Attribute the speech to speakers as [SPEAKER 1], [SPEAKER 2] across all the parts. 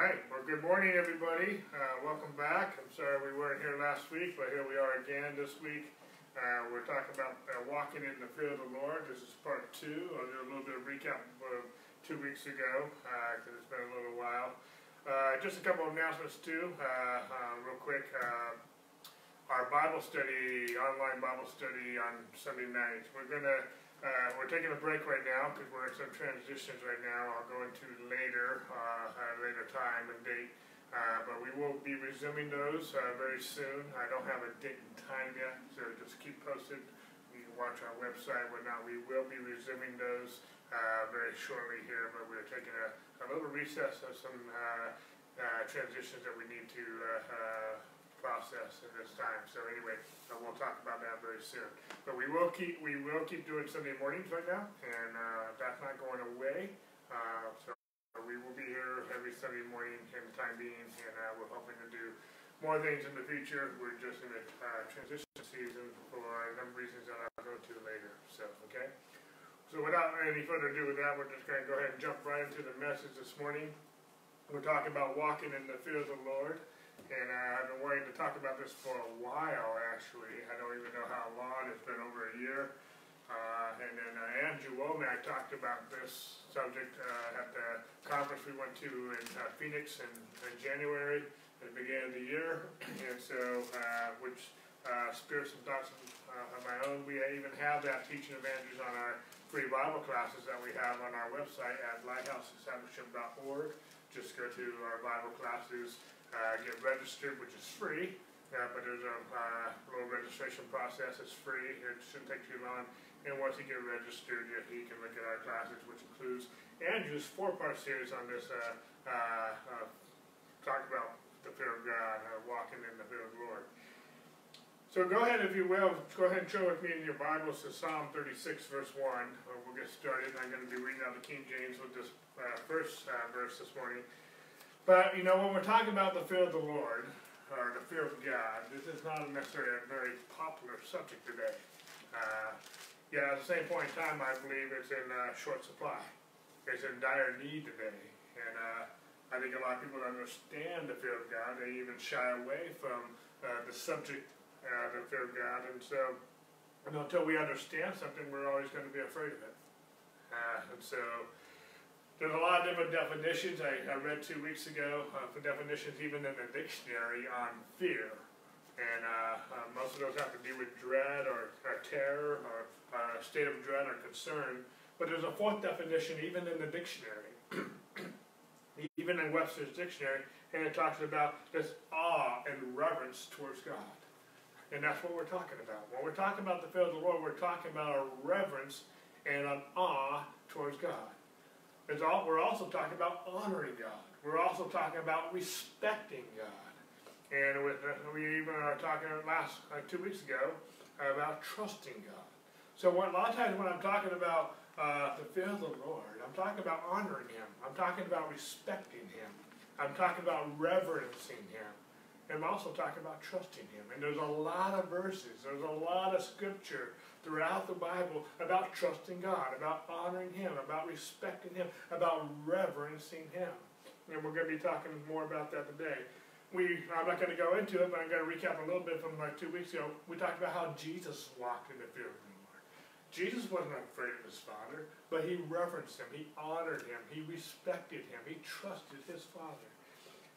[SPEAKER 1] Right. Well, good morning, everybody. Uh, welcome back. I'm sorry we weren't here last week, but here we are again this week. Uh, we're talking about uh, walking in the fear of the Lord. This is part two. I'll do a little bit of recap of two weeks ago because it's been a little while. Uh, just a couple of announcements too, uh, uh, real quick. our Bible study, online Bible study on Sunday night. We're gonna uh, we're taking a break right now because we're in some transitions right now. I'll go into later, uh, at a later time and date. Uh, but we will be resuming those uh, very soon. I don't have a date and time yet, so just keep posted. You can watch our website, whatnot. We will be resuming those uh, very shortly here, but we're taking a, a little recess of some uh, transitions that we need to process at this time. So anyway, uh, we'll talk about that very soon. But we will keep we will keep doing Sunday mornings right now, and uh, that's not going away. Uh, so we will be here every Sunday morning in the time being, and uh, we're hoping to do more things in the future. We're just in a uh, transition season for a number of reasons that I'll go to later. So okay. So without any further ado with that, we're just going to go ahead and jump right into the message this morning. We're talking about walking in the fear of the Lord. And uh, I've been wanting to talk about this for a while, actually. I don't even know how long. It's been over a year. Uh, and then uh, Andrew Wommack talked about this subject uh, at the conference we went to in uh, Phoenix in, in, January at the beginning of the year. And so, uh, which spirits and thoughts of my own, we even have that teaching of Andrews on our free Bible classes that we have on our website at lighthouseestablishment.org. Just go to our Bible classes get registered, which is free, uh, but there's a uh, little registration process. It's free. It shouldn't take too long. And once you get registered, you, you can look at our classes, which includes Andrew's four-part series on this, uh, uh, uh, talk about the fear of God, walking in the fear of the Lord. So go ahead, if you will, go ahead and show with me in your Bibles to Psalm 36, verse 1. we'll get started. I'm going to be reading out the King James with this first verse this morning. But, you know, when we're talking about the fear of the Lord, or the fear of God, this is not necessarily a very popular subject today. Uh, yeah, at the same point in time, I believe it's in uh, short supply. It's in dire need today. And uh, I think a lot of people understand the fear of God. They even shy away from uh, the subject, uh, the fear of God. And so, until we understand something, we're always going to be afraid of it. Uh, and so, there's a lot of different definitions. I, I read two weeks ago uh, for definitions even in the dictionary on fear. And uh, uh, most of those have to do with dread or, or terror or uh, a state of dread or concern. But there's a fourth definition even in the dictionary, even in Webster's dictionary, and it talks about this awe and reverence towards God. And that's what we're talking about. When we're talking about the fear of the Lord, we're talking about a reverence and an awe towards God. All, we're also talking about honoring God. We're also talking about respecting God. And with, uh, we even are talking last uh, two weeks ago about trusting God. So when, a lot of times when I'm talking about uh, the fear of the Lord, I'm talking about honoring Him. I'm talking about respecting Him. I'm talking about reverencing Him. I'm also talking about trusting Him. And there's a lot of verses. There's a lot of scripture throughout the Bible about trusting God, about honoring Him, about respecting Him, about reverencing Him. And we're going to be talking more about that today. We, I'm not going to go into it, but I'm going to recap a little bit from like two weeks ago. We talked about how Jesus walked in the fear of the Lord. Jesus wasn't afraid of his Father, but he reverenced him, he honored him, he respected him, he trusted his Father.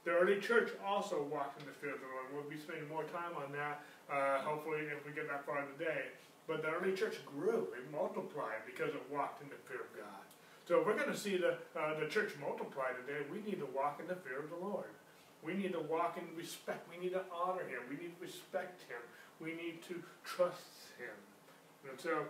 [SPEAKER 1] The early church also walked in the fear of the Lord. We'll be spending more time on that, uh, hopefully, if we get that far today. But the early church grew, it multiplied because it walked in the fear of God. So if we're going to see the, uh, the church multiply today, we need to walk in the fear of the Lord. We need to walk in respect. We need to honor him. We need to respect him. We need to trust him. And so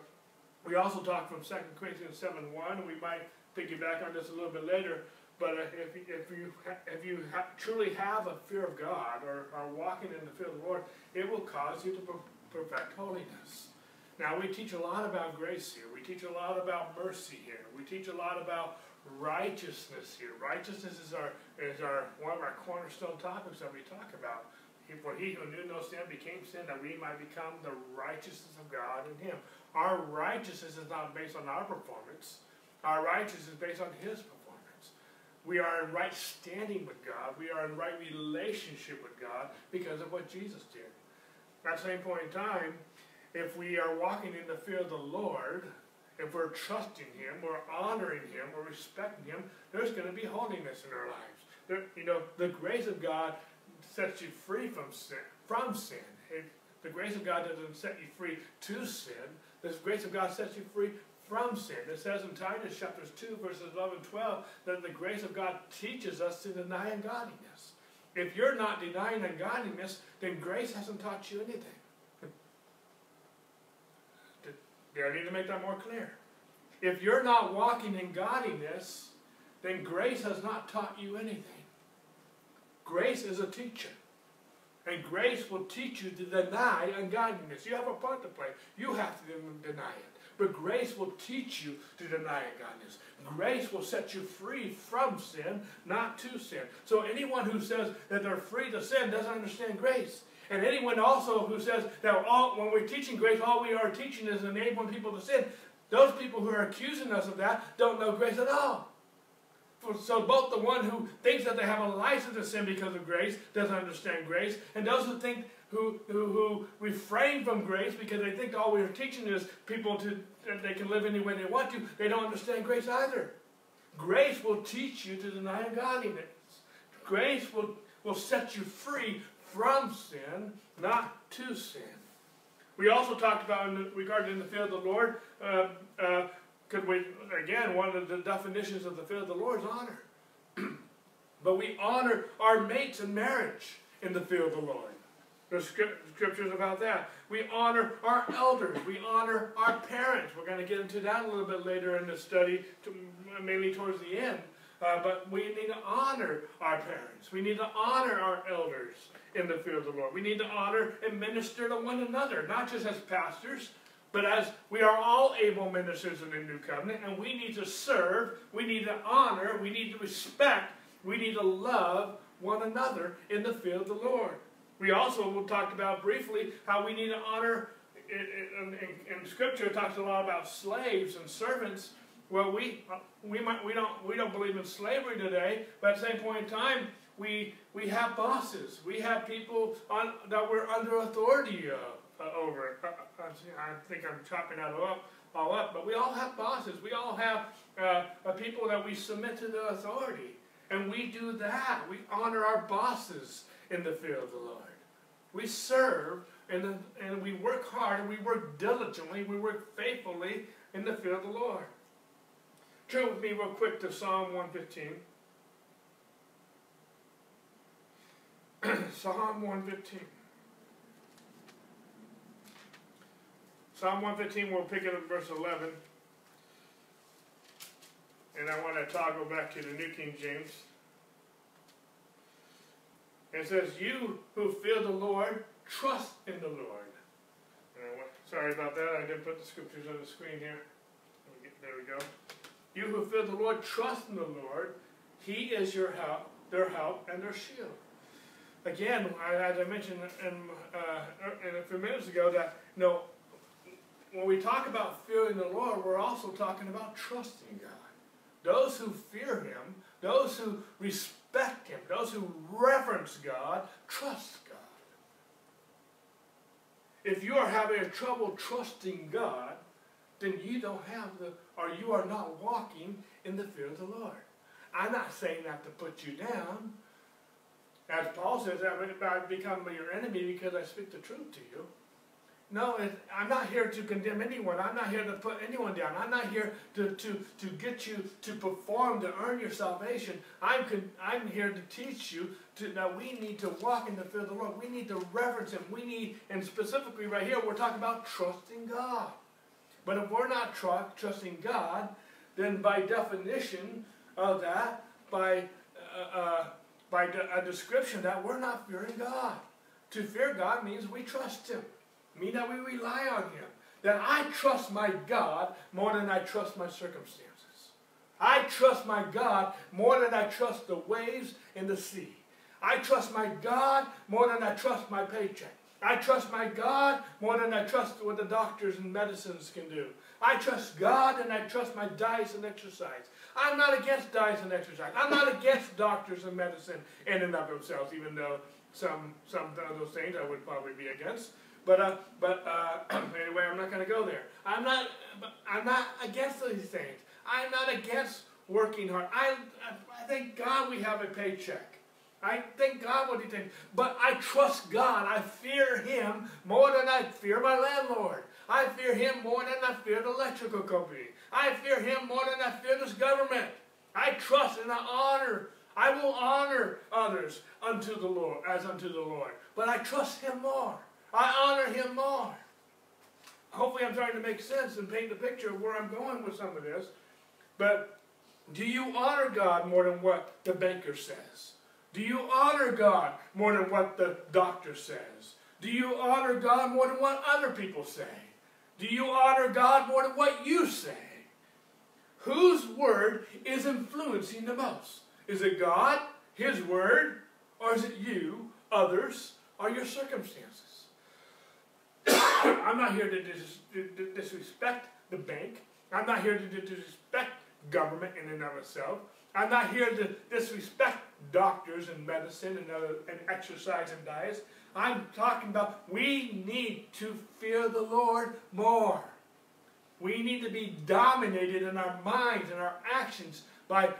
[SPEAKER 1] we also talked from 2 Corinthians 7 1. We might piggyback on this a little bit later. But if, if you, if you ha truly have a fear of God or are walking in the fear of the Lord, it will cause you to perfect holiness. Now, we teach a lot about grace here. We teach a lot about mercy here. We teach a lot about righteousness here. Righteousness is our is our one of our cornerstone topics that we talk about. For he who knew no sin became sin that we might become the righteousness of God in him. Our righteousness is not based on our performance. Our righteousness is based on his performance. we are in right standing with God. We are in right relationship with God because of what Jesus did. At the same point in time, if we are walking in the fear of the Lord, if we're trusting Him, we're honoring Him, we're respecting Him, there's going to be holiness in our lives. There, you know, the grace of God sets you free from sin. From sin. It, the grace of God doesn't set you free to sin. The grace of God sets you free from sin. It says in Titus chapters 2, verses 11 and 12, that the grace of God teaches us to deny ungodliness. If you're not denying ungodliness, then grace hasn't taught you anything. I need to make that more clear. If you're not walking in godliness, then grace has not taught you anything. Grace is a teacher. And grace will teach you to deny ungodliness. You have a part to play. You have to deny it. But grace will teach you to deny ungodliness. Grace will set you free from sin, not to sin. So anyone who says that they're free to sin doesn't understand grace. And anyone also who says that all, when we're teaching grace, all we are teaching is enabling people to sin, those people who are accusing us of that don't know grace at all. So both the one who thinks that they have a license to sin because of grace doesn't understand grace, and those who think who, who, who refrain from grace because they think all we're teaching is people to that they can live any way they want to, they don't understand grace either. Grace will teach you to deny ungodliness. Grace will, will set you free from sin, not to sin. We also talked about in the, regarding the fear of the Lord, uh, uh, could we, again, one of the definitions of the fear of the Lord is honor. but we honor our mates in marriage in the fear of the Lord. There's scriptures about that. We honor our elders. We honor our parents. We're going to get into that a little bit later in the study, to, mainly towards the end. Uh, but we need to honor our parents. We need to honor our elders in the fear of the Lord. We need to honor and minister to one another, not just as pastors, but as we are all able ministers in the new covenant, and we need to serve, we need to honor, we need to respect, we need to love one another in the fear of the Lord. We also talked about briefly how we need to honor, in, in, in Scripture it talks a lot about slaves and servants. Well, we, we, might, we, don't, we don't believe in slavery today, but at the same point in time, we, we have bosses. We have people on, that we're under authority of uh, over. Uh, uh I think I'm chopping that all up, all up, but we all have bosses. We all have uh, people that we submit to the authority. And we do that. We honor our bosses in the fear of the Lord. We serve and, and we work hard and we work diligently. We work faithfully in the fear of the Lord. Turn with me real quick to Psalm 115. Psalm 115. Psalm 115, we'll pick it up verse 11. And I want to toggle back to the New King James. It says, You who fear the Lord, trust in the Lord. sorry about that. I didn't put the scriptures on the screen here. There we go. You who fear the Lord, trust in the Lord. He is your help, their help, and their shield. Again, as I mentioned in, uh, in a few minutes ago, that you know, when we talk about fearing the Lord, we're also talking about trusting God. Those who fear Him, those who respect Him, those who reverence God, trust God. If you are having trouble trusting God, then you don't have the, or you are not walking in the fear of the Lord. I'm not saying that to put you down. As Paul says, I've become your enemy because I speak the truth to you. No, I'm not here to condemn anyone. I'm not here to put anyone down. I'm not here to, to, to get you to perform to earn your salvation. I'm, I'm here to teach you to, that we need to walk in the fear of the Lord. We need to reverence Him. We need, and specifically right here, we're talking about trusting God. But if we're not tr trusting God, then by definition of that, by, uh, uh, by de a description that we're not fearing God. To fear God means we trust Him mean that we rely on Him. That I trust my God more than I trust my circumstances. I trust my God more than I trust the waves in the sea. I trust my God more than I trust my paycheck. I trust my God more than I trust what the doctors and medicines can do. I trust God and I trust my diets and exercise. I'm not against diets and exercise. I'm not against doctors and medicine in and of themselves, even though some some of those things I would probably be against. But uh, but uh, anyway, I'm not going to go there. I'm not I'm not against these things. I'm not against working hard. I I thank God we have a paycheck. I thank God what He thinks. But I trust God. I fear Him more than I fear my landlord. I fear Him more than I fear the electrical company. I fear Him more than I fear this government. I trust and I honor. I will honor others unto the Lord, as unto the Lord. But I trust Him more. I honor Him more. Hopefully, I'm trying to make sense and paint the picture of where I'm going with some of this. But do you honor God more than what the banker says? Do you honor God more than what the doctor says? Do you honor God more than what other people say? Do you honor God more than what you say? Whose word is influencing the most? Is it God, His word, or is it you, others, or your circumstances? I'm not here to dis disrespect the bank. I'm not here to disrespect government in and of itself. I'm not here to disrespect doctors and medicine and, and exercise and diets. I'm talking about we need to fear the Lord more. We need to be dominated in our minds and our actions by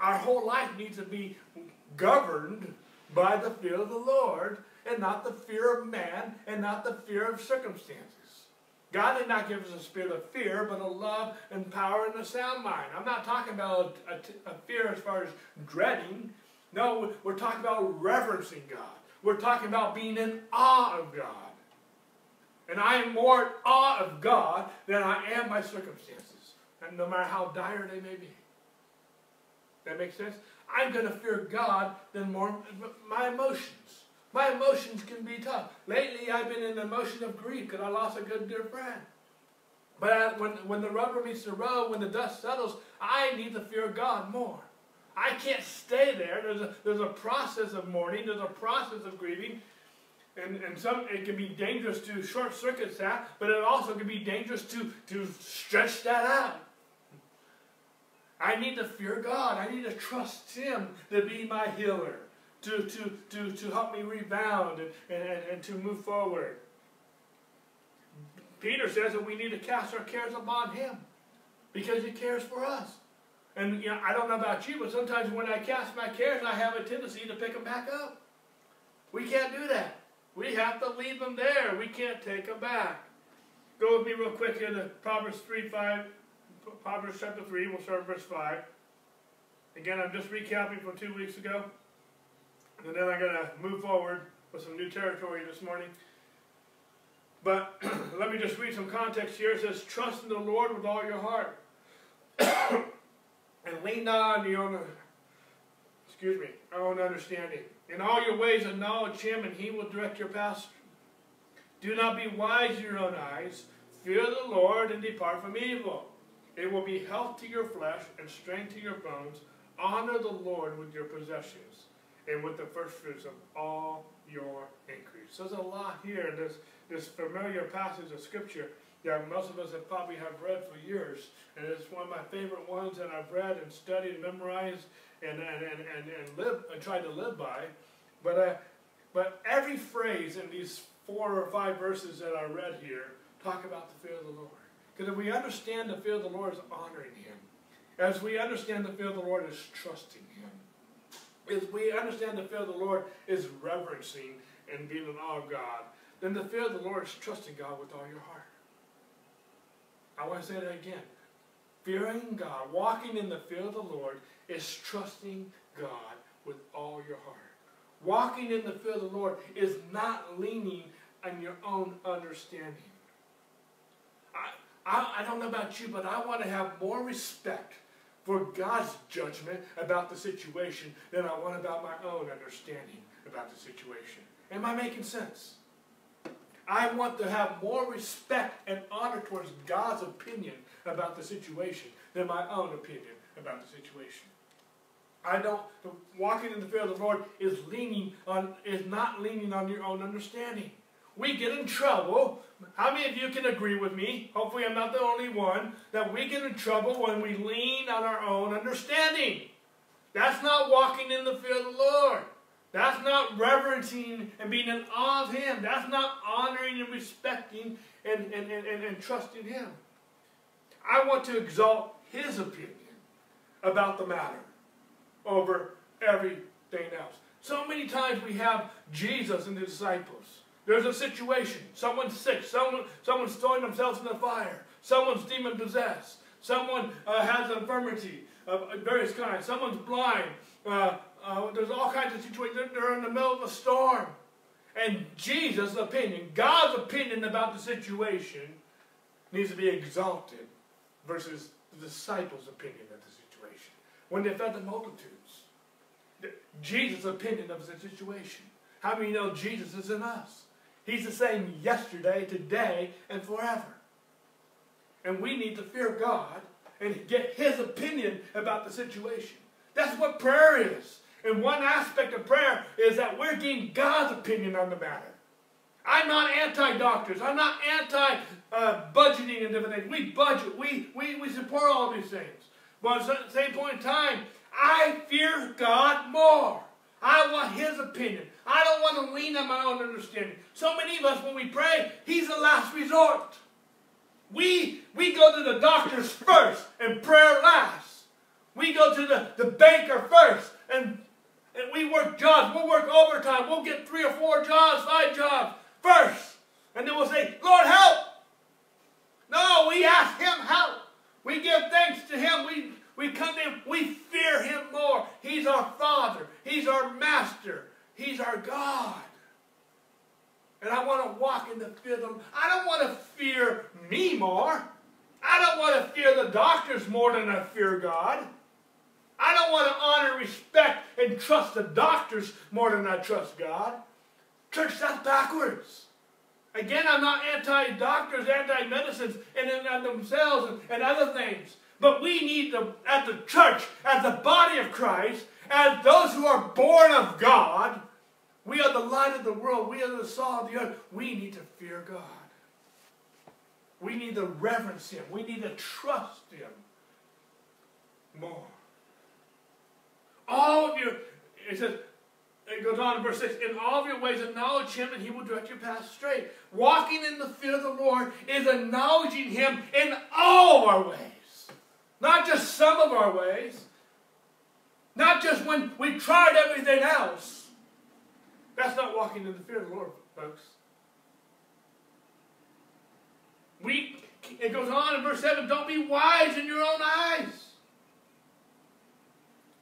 [SPEAKER 1] our whole life needs to be governed by the fear of the Lord and not the fear of man and not the fear of circumstances. God did not give us a spirit of fear, but a love and power and a sound mind. I'm not talking about a, a, a fear as far as dreading. No, we're talking about reverencing God. We're talking about being in awe of God. And I am more in awe of God than I am my circumstances, and no matter how dire they may be. That makes sense? I'm going to fear God than more my emotions. My emotions can be tough. Lately, I've been in an emotion of grief because I lost a good dear friend. But I, when, when the rubber meets the road, when the dust settles, I need to fear God more. I can't stay there. There's a, there's a process of mourning. There's a process of grieving. And, and some it can be dangerous to short circuit that, but it also can be dangerous to, to stretch that out. I need to fear God. I need to trust Him to be my healer, to, to, to, to help me rebound and, and, and to move forward. Peter says that we need to cast our cares upon Him because He cares for us. And you know, I don't know about you, but sometimes when I cast my cares, I have a tendency to pick them back up. We can't do that. We have to leave them there. We can't take them back. Go with me real quick here to Proverbs 3, 5, Proverbs chapter 3, we'll start verse 5. Again, I'm just recapping from two weeks ago. And then I'm to move forward with some new territory this morning. But let me just read some context here. It says, Trust in the Lord with all your heart. and lean not on your own, excuse me, own understanding. In all your ways acknowledge him, and he will direct your paths. Do not be wise in your own eyes. Fear the Lord and depart from evil. It will be health to your flesh and strength to your bones. Honor the Lord with your possessions and with the first fruits of all your increase. So there's a lot here in this, this familiar passage of Scripture that most of us have probably have read for years. And it's one of my favorite ones that I've read and studied and memorized and, and, and, and, and live and tried to live by. But, uh, but every phrase in these four or five verses that I read here talk about the fear of the Lord. Because if we understand the fear of the Lord is honoring Him, as we understand the fear of the Lord is trusting Him, as we understand the fear of the Lord is reverencing and being in awe of God, then the fear of the Lord is trusting God with all your heart. I want to say that again. Fearing God, walking in the fear of the Lord, is trusting God with all your heart. Walking in the fear of the Lord is not leaning on your own understanding. I, I, I don't know about you, but I want to have more respect for God's judgment about the situation than I want about my own understanding about the situation. Am I making sense? I want to have more respect and honor towards God's opinion about the situation than my own opinion about the situation. I don't walking in the fear of the Lord is leaning on is not leaning on your own understanding.
[SPEAKER 2] We get in trouble. How many of you can agree with me? Hopefully, I'm not the only one. That we get in trouble when we lean on our own understanding. That's not walking in the fear of the Lord. That's not reverencing and being in awe of Him. That's not honoring and respecting and, and, and, and, and trusting Him. I want to exalt His opinion about the matter over everything else. So many times we have Jesus and the disciples. There's a situation. Someone's sick. Someone, someone's throwing themselves in the fire. Someone's demon possessed. Someone uh, has infirmity of various kinds. Someone's blind. Uh, uh, there's all kinds of situations. They're in the middle of a storm. And Jesus' opinion, God's opinion about the situation, needs to be exalted versus the disciples' opinion of the situation. When they fed the multitudes, Jesus' opinion of the situation. How many know Jesus is in us? He's the same yesterday, today, and forever. And we need to fear God and get His opinion about the situation. That's what prayer is. And one aspect of prayer is that we're getting God's opinion on the matter. I'm not anti-doctors. I'm not anti-budgeting uh, and different things. We budget. We, we, we support all these things. But at the same point in time, I fear God more. I want His opinion. I don't want to lean on my own understanding. So many of us, when we pray, He's the last resort. We, we go to the doctors first and prayer last. We go to the, the banker first and, and we work jobs. We'll work overtime. We'll get three or four jobs, five jobs first. And then we'll say, Lord, help. No, we ask Him help. We give thanks to Him. We, we come to Him. We fear Him more. He's our Father. He's our Master. He's our God. And I want to walk in the fear of them. I don't want to fear me more. I don't want to fear the doctors more than I fear God. I don't want to honor, respect, and trust the doctors more than I trust God. Church, that's backwards. Again, I'm not anti-doctors, anti-medicines, and in themselves and, and other things. But we need to, as the church, as the body of Christ, as those who are born of God, we are the light of the world. We are the salt of the earth. We need to fear God. We need to reverence Him. We need to trust Him more. All of your, it says, it goes on in verse 6, in all of your ways acknowledge Him and He will direct your path straight. Walking in the fear of the Lord is acknowledging Him in all of our ways. Not just some of our ways. Not just when we've tried everything else. That's not walking in the fear of the Lord, folks. We, it goes on in verse 7 don't be wise in your own eyes.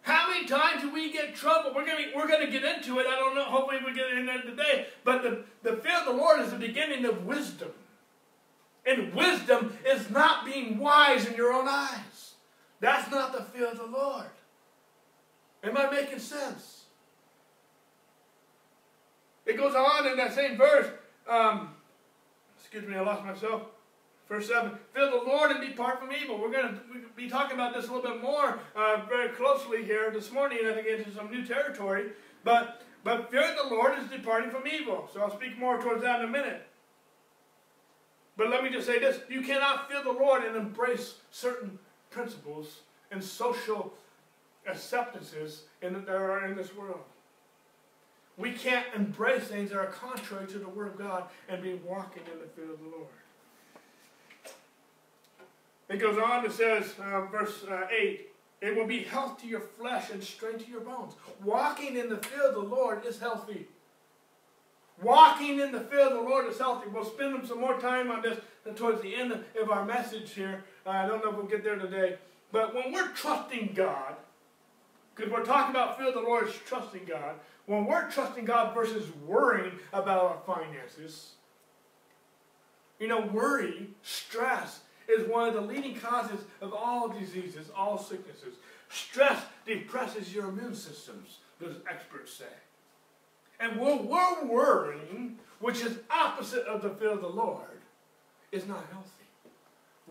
[SPEAKER 2] How many times do we get trouble? We're going we're to get into it. I don't know. Hopefully, we get in there today. But the, the fear of the Lord is the beginning of wisdom. And wisdom is not being wise in your own eyes. That's not the fear of the Lord. Am I making sense? It goes on in that same verse. Um, excuse me, I lost myself. Verse 7, Fear the Lord and depart from evil. We're going to be talking about this a little bit more uh, very closely here this morning. I think into some new territory. But, but fear the Lord is departing from evil. So I'll speak more towards that in a minute. But let me just say this. You cannot fear the Lord and embrace certain principles and social acceptances in, that there are in this world. We can't embrace things that are contrary to the Word of God and be walking in the fear of the Lord. It goes on, it says, uh, verse uh, 8, it will be health to your flesh and strength to your bones. Walking in the fear of the Lord is healthy. Walking in the fear of the Lord is healthy. We'll spend some more time on this towards the end of our message here. I don't know if we'll get there today. But when we're trusting God, because we're talking about fear of the Lord is trusting God, when we're trusting God versus worrying about our finances, you know, worry, stress, is one of the leading causes of all diseases, all sicknesses. Stress depresses your immune systems, those experts say. And when we're worrying, which is opposite of the fear of the Lord, is not healthy.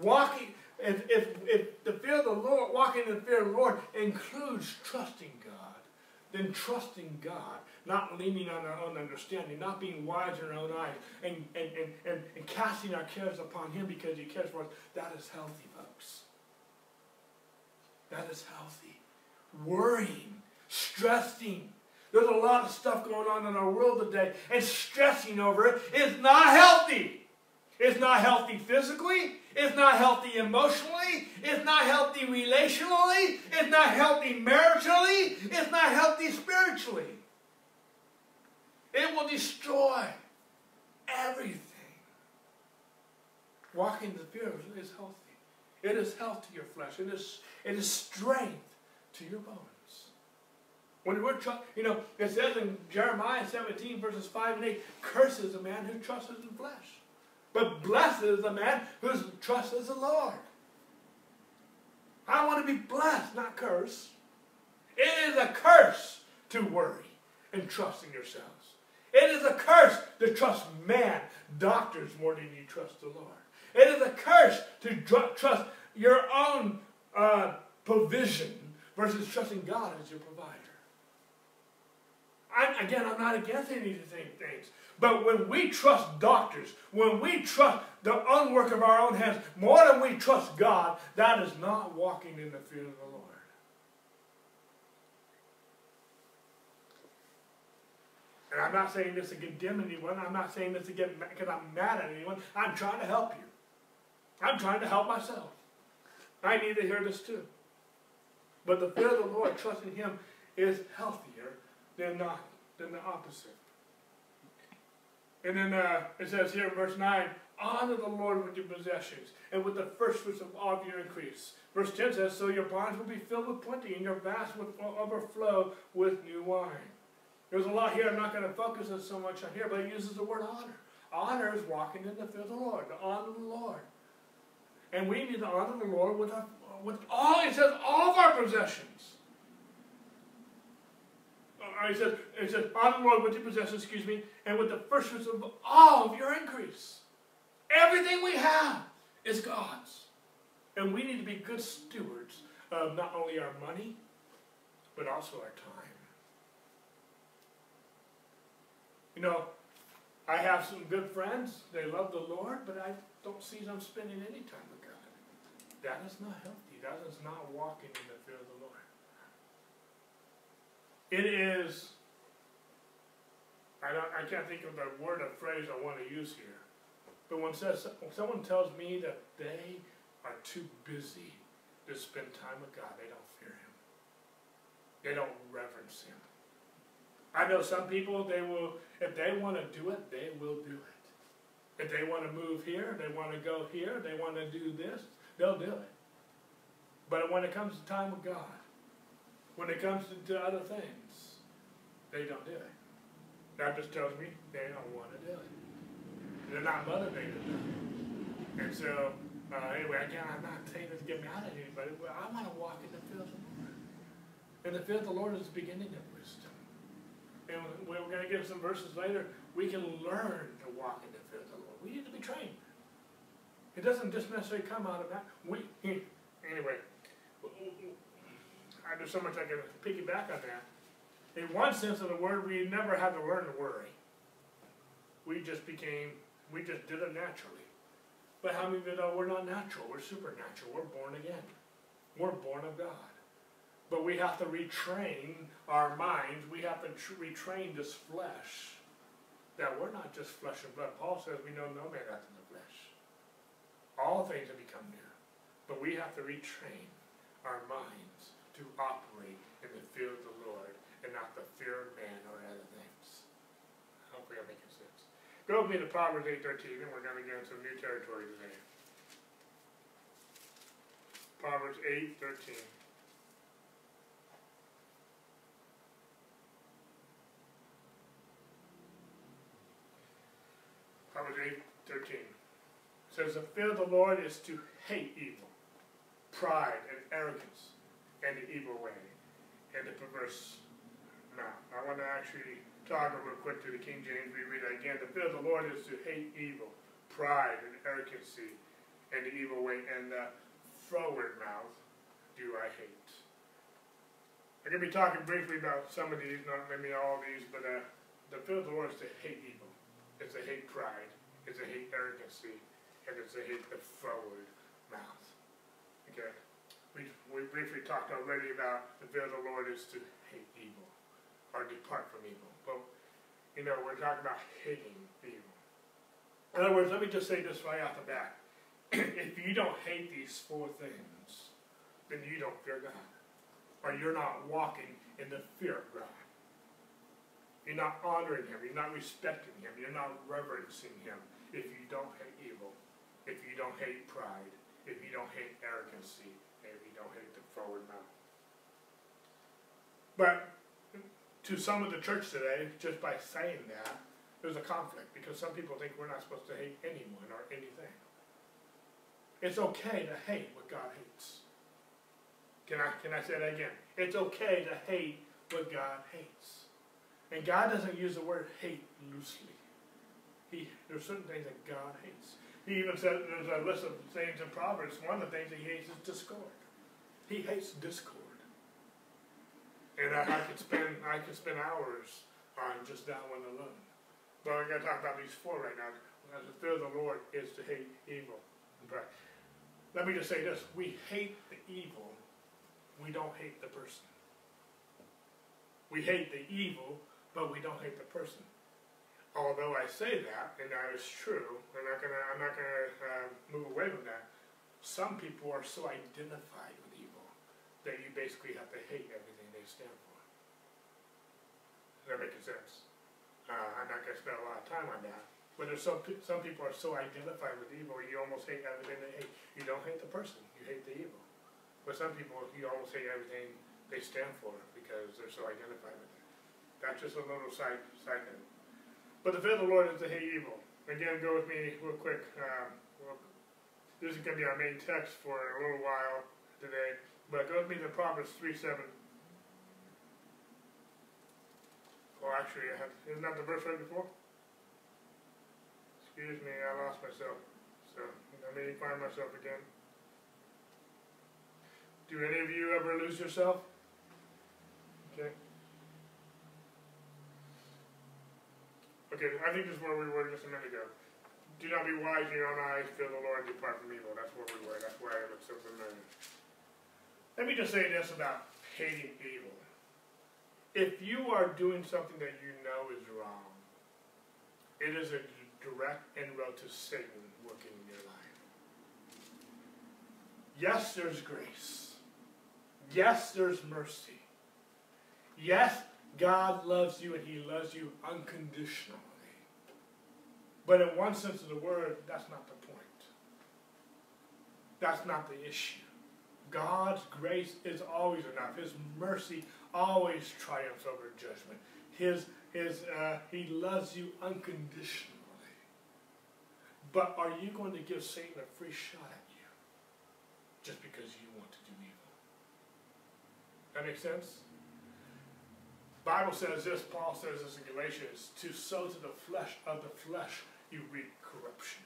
[SPEAKER 2] Walking, if, if, if the fear of the Lord, walking in the fear of the Lord includes trusting God then trusting God, not leaning on our own understanding, not being wise in our own eyes, and, and, and, and, casting our cares upon Him because He cares for us, that is healthy, folks. That is healthy. Worrying, stressing. There's a lot of stuff going on in our world today, and stressing over it is not healthy. It's not healthy physically. It's not healthy emotionally. It's not healthy relationally. It's not healthy maritally. It's not healthy spiritually. It will destroy everything. Walking the fear is healthy. It is health to your flesh. It is, it is strength to your bones. When we're, you know, it says in Jeremiah 17, verses 5 and 8, curses a man who trusts in flesh. But blessed is the man whose trust is the Lord. I want to be blessed, not cursed. It is a curse to worry and trust in yourselves. It is a curse to trust man, doctors, more than you trust the Lord. It is a curse to trust your own uh, provision versus trusting God as your provider. I'm, again, I'm not against any of these same things. But when we trust doctors, when we trust the unwork of our own hands more than we trust God, that is not walking in the fear of the Lord. And I'm not saying this to condemn anyone. I'm not saying this to get because I'm mad at anyone. I'm trying to help you. I'm trying to help myself. I need to hear this too. But the fear of the Lord, trusting Him, is healthier than not than the opposite. And then uh, it says here in verse 9, honor the Lord with your possessions and with the first fruits of all your increase. Verse 10 says, so your barns will be filled with plenty and your vats will overflow with new wine. There's a lot here. I'm not going to focus on so much on here, but it uses the word honor. Honor is walking in the fear of the Lord, to honor the Lord. And we need to honor the Lord with, our, with all, it says, all of our possessions. Uh, it says, it says, honor the Lord with your possessions, excuse me, and with the first fruits of all of your increase. Everything we have is God's. And we need to be good stewards of not only our money, but also our time. You know, I have some good friends. They love the Lord, but I don't see them spending any time with God. That is not healthy. That is not walking in the fear of the. It is, I, don't, I can't think of the word or phrase I want to use here, but when, says, when someone tells me that they are too busy to spend time with God, they don't fear Him. They don't reverence Him. I know some people, they will, if they want to do it, they will do it. If they want to move here, they want to go here, they want to do this, they'll do it. But when it comes to time with God, when it comes to, to other things, they don't do it. That just tells me they don't want to do it. They're not motivated enough. And so, uh, anyway, again, I'm not saying this to get mad at anybody, but I want to walk in the field of the Lord. And the field of the Lord is the beginning of wisdom and we're going to get some verses later, we can learn to walk in the field of the Lord. We need to be trained. It doesn't just necessarily come out of that. We anyway. There's so much I can piggyback on that. In one sense of the word, we never had to learn to worry. We just became, we just did it naturally. But how many of you know we're not natural? We're supernatural. We're born again. We're born of God. But we have to retrain our minds. We have to retrain this flesh. That we're not just flesh and blood. Paul says we know no man after the flesh. All things have become new. But we have to retrain our minds to operate in the fear of the Lord and not the fear of man or other things. Hopefully I'm making sense. Go with me to Proverbs 8.13 and we're going to get into new territory today. Proverbs 8.13. Proverbs 8, 13. It says, The fear of the Lord is to hate evil, pride and arrogance, and the evil way, and the perverse mouth. I want to actually talk real quick to the King James. We read it again. The fear of the Lord is to hate evil, pride and arrogancy, and the evil way, and the forward mouth do I hate.
[SPEAKER 1] I'm going to be talking briefly about some of these, not maybe all these, but uh, the fear of the Lord is to hate evil. It's to hate pride. It's to hate arrogancy. And it's to hate the forward mouth. Briefly talked already about the fear of the Lord is to hate evil or depart from evil. But, you know, we're talking about hating evil. In other words, let me just say this right off the bat. if you don't hate these four things, then you don't fear God or you're not walking in the fear of God. You're not honoring Him. You're not respecting Him. You're not reverencing Him if you don't hate evil, if you don't hate pride, if you don't hate arrogancy, and if you don't hate forward mouth. But to some of the church today, just by saying that, there's a conflict because some people think we're not supposed to hate anyone or anything. It's okay to hate what God hates. Can I, can I say that again? It's okay to hate what God hates. And God doesn't use the word hate loosely. He, there's certain things that God hates. He even said there's a list of things in Proverbs. One of the things he hates is discord. He hates discord. And I, I could spend I could spend hours on just that one alone. But I gotta talk about these four right now. The fear of the Lord is to hate evil. Let me just say this: we hate the evil we don't hate the person. We hate the evil, but we don't hate the person. Although I say that, and that is true, I'm not gonna, I'm not gonna uh, move away from that. Some people are so identified that you basically have to hate everything they stand for. Does that make sense? Uh, I'm not gonna spend a lot of time on that. But there's some some people are so identified with evil, you almost hate everything they hate. You don't hate the person, you hate the evil. But some people, you almost hate everything they stand for because they're so identified with it. That's just a little side side note. But the fear of the Lord is to hate evil. Again, go with me real quick. Um, this is going to be our main text for a little while today. But go with me to Proverbs 3 7. Well, actually, I have, isn't that the verse right before? Excuse me, I lost myself. So let me find myself again. Do any of you ever lose yourself? Okay. Okay, I think this is where we were just a minute ago. Do not be wise in your own eyes, fear the Lord, depart from evil. That's where we were. That's why I looked so familiar. Let me just say this about hating evil. If you are doing something that you know is wrong, it is a direct inroad to Satan working in your life. Yes, there's grace. Yes, there's mercy. Yes, God loves you and He loves you unconditionally. But in one sense of the word, that's not the point. That's not the issue. God's grace is always enough. His mercy always triumphs over judgment. His, his, uh, he loves you unconditionally. But are you going to give Satan a free shot at you just because you want to do evil? That makes sense? Bible says this, Paul says this in Galatians, to sow to the flesh of the flesh you reap corruption.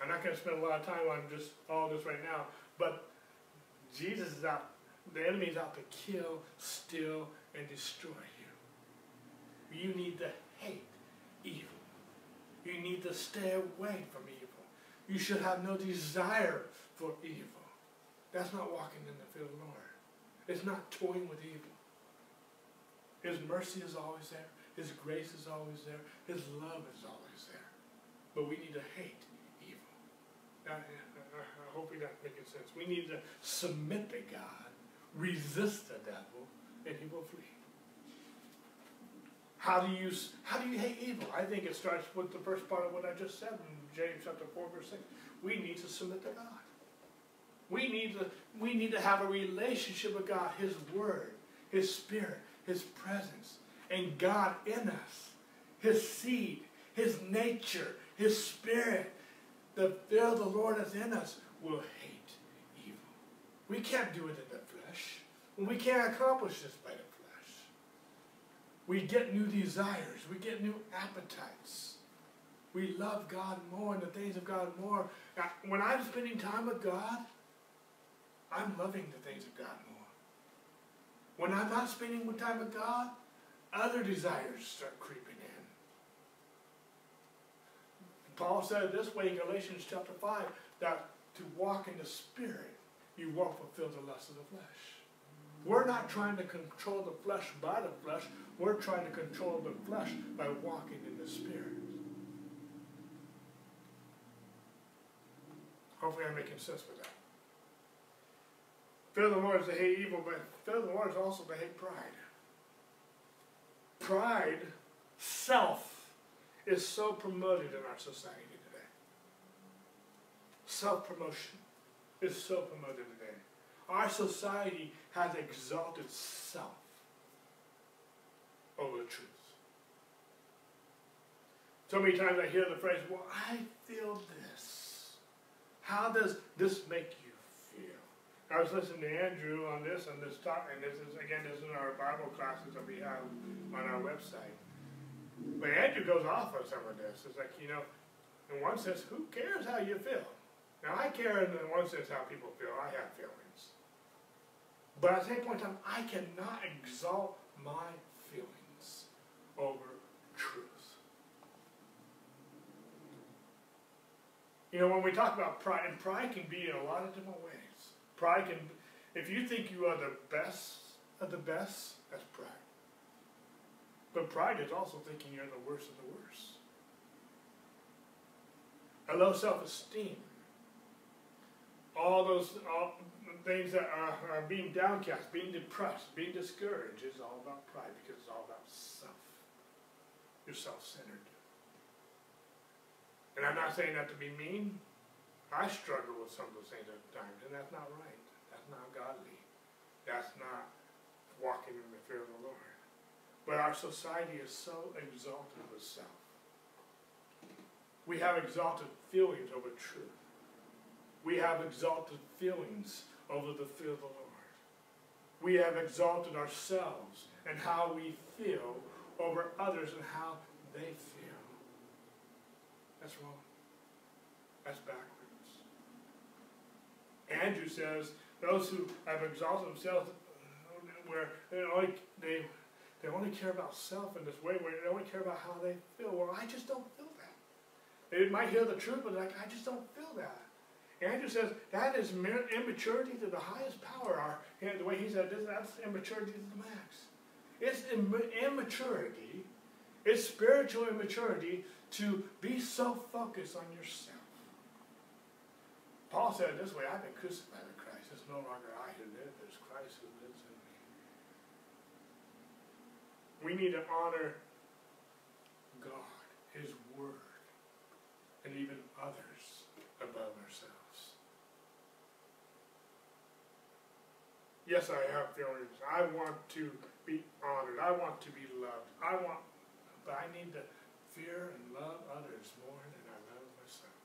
[SPEAKER 1] I'm not going to spend a lot of time on just all this right now, but Jesus is out, the enemy is out to kill, steal, and destroy you. You need to hate evil. You need to stay away from evil. You should have no desire for evil. That's not walking in the field of the Lord is not toying with evil. His mercy is always there. His grace is always there. His love is always there. But we need to hate evil. I hope you're not making sense. We need to submit to God, resist the devil, and he will flee. How do you how do you hate evil? I think it starts with the first part of what I just said in James chapter 4, verse 6. We need to submit to God. We need to, we need to have a relationship with God, His Word, His Spirit, His presence, and God in us, His seed, His nature, His Spirit. The fear of the Lord is in us will hate evil. We can't do it in the flesh. We can't accomplish this by the flesh. We get new desires. We get new appetites. We love God more and the things of God more. When I'm spending time with God, I'm loving the things of God more.
[SPEAKER 2] When I'm not spending time with God, other desires start creeping in. Paul said this way in Galatians chapter 5 that to walk in the Spirit, you won't fulfill the lust of the flesh. We're not trying to control the flesh by the flesh, we're trying to control the flesh by walking in the Spirit. Hopefully, I'm making sense with that. Fear the Lord is to hate evil, but fear the Lord is also to hate pride. Pride, self, is so promoted in our society today. Self promotion is so promoted today. Our society has exalted self over truth. So many times I hear the phrase, well, I feel this. How does this make you feel? I was listening to Andrew on this and this talk, and this is again this is in our Bible classes that we have on our website. But Andrew goes off on some of this. It's like, you know, in one sense, who cares how you feel? Now I care in one sense how people feel. I have feelings. But at the same point in time, I cannot exalt my feelings over truth. You know, when we talk about pride, and pride can be in a lot of different ways. Pride can, if you think you are the best of the best, that's pride. But pride is also thinking you're the worst of the worst. A low self-esteem. All those all things that are, are being downcast, being depressed, being discouraged is all about pride because it's all about self. You're self-centered. And I'm not saying that to be mean. I struggle with some of those things at times, and that's not right. That's not godly. That's not walking in the fear of the Lord. But our society is so exalted with self. We have exalted feelings over truth. We have exalted feelings over the fear of the Lord. We have exalted ourselves and how we feel over others and how they feel. That's wrong. That's backwards. Andrew says those who have exalted themselves, uh, where they only, they, they only care about self in this way, where they only care about how they feel. Well, I just don't feel that. They might hear the truth, but like, I just don't feel that. Andrew says that is immaturity to the highest power. Our, the way he said this, that's immaturity to the max. It's immaturity. It's spiritual immaturity to be so focused on yourself. Paul said it this way, I've been crucified with Christ. It's no longer I who live, it's Christ who lives in me. We need to honor God, His Word, and even others above ourselves. Yes, I have feelings. I want to be honored. I want to be loved. I want, but I need to fear and love others more than I love myself.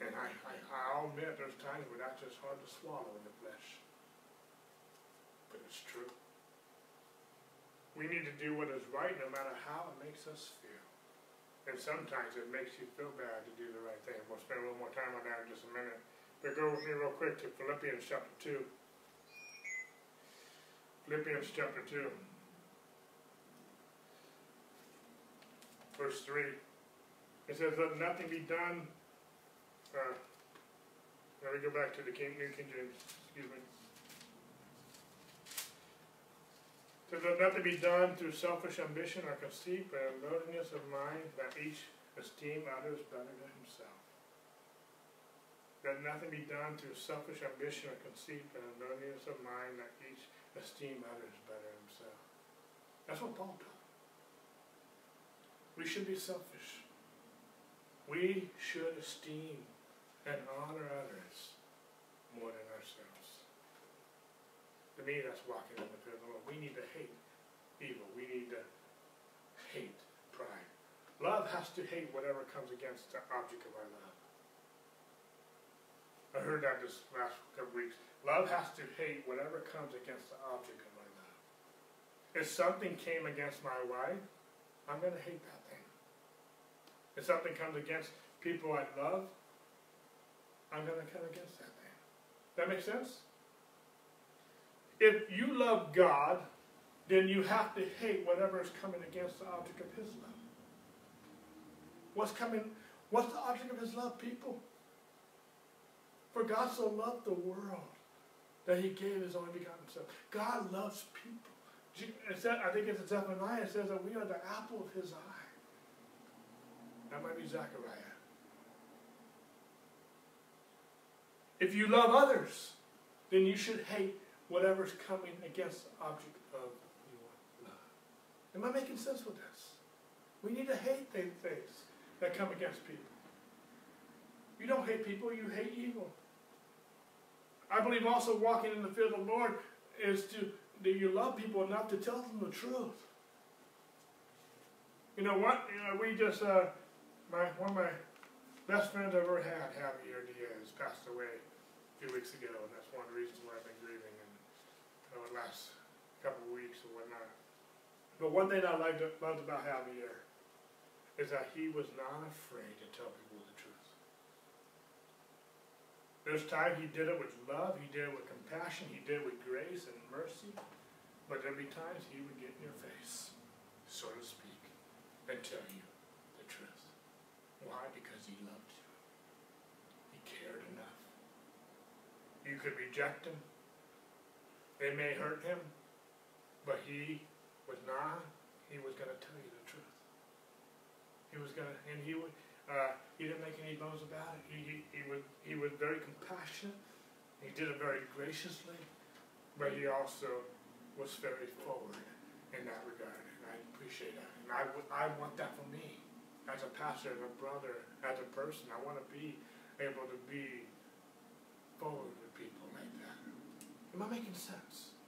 [SPEAKER 2] And I, I, I'll admit there's times where that's just hard to swallow in the flesh. But it's true. We need to do what is right no matter how it makes us feel. And sometimes it makes you feel bad to do the right thing. We'll spend a little more time on that in just a minute. But go with me real quick to Philippians chapter 2. Philippians chapter 2. verse 3. It says, Let nothing be done. Uh, let me go back to the King, New King James. Excuse me. It says, Let nothing be done through selfish ambition or conceit, but in lowliness of mind, that each esteem others better than himself. Let nothing be done through selfish ambition or conceit, but in lowliness of mind, that each esteem others better than himself. That's what Paul taught. We should be selfish. We should esteem and honor others more than ourselves. To me, that's walking in the fear of the Lord. We need to hate evil. We need to hate pride. Love has to hate whatever comes against the object of our love. I heard that this last couple weeks. Love has to hate whatever comes against the object of my love. If something came against my wife, I'm going to hate that. Thing. If something comes against people I love, I'm going to come against that thing. That makes sense? if you love God, then you have to hate whatever is coming against the object of his love. What's coming, what's the object of his love, people? For God so loved the world that he gave his only begotten son. God loves people. I think it's in Zephaniah, says that we are the apple of his eye. That might be Zechariah. If you love others, then you should hate whatever's coming against the object of your love. Am I making sense with this? We need to hate things that come against people. You don't hate people, you hate evil. I believe also walking in the fear of the Lord is to that you love people enough to tell them the truth. You know what? You know, we just uh, my one of my best friends I've ever had, Javier Diaz, passed away a few weeks ago, and that's one of the reasons why I've been grieving and know, the last couple of weeks or whatnot. But one thing I liked loved about Javier is that he was not afraid to tell people the There's time he did it with love, he did it with compassion, he did it with grace and mercy, but there'd be times he would get in your face, so to speak, and tell you the truth. Why? Because he loved you. He cared enough. You could reject him. They may hurt him, but he was not, he was going to tell you the truth. He was going to, and he would, uh, he didn't make any bones about it. He, he, he, was, he was very compassionate. He did it very graciously, but he also was very forward in that regard. And I appreciate that. And I, I want that for me. As a pastor, as a brother, as a person, I want to be able to be forward with people like that. Am I making sense?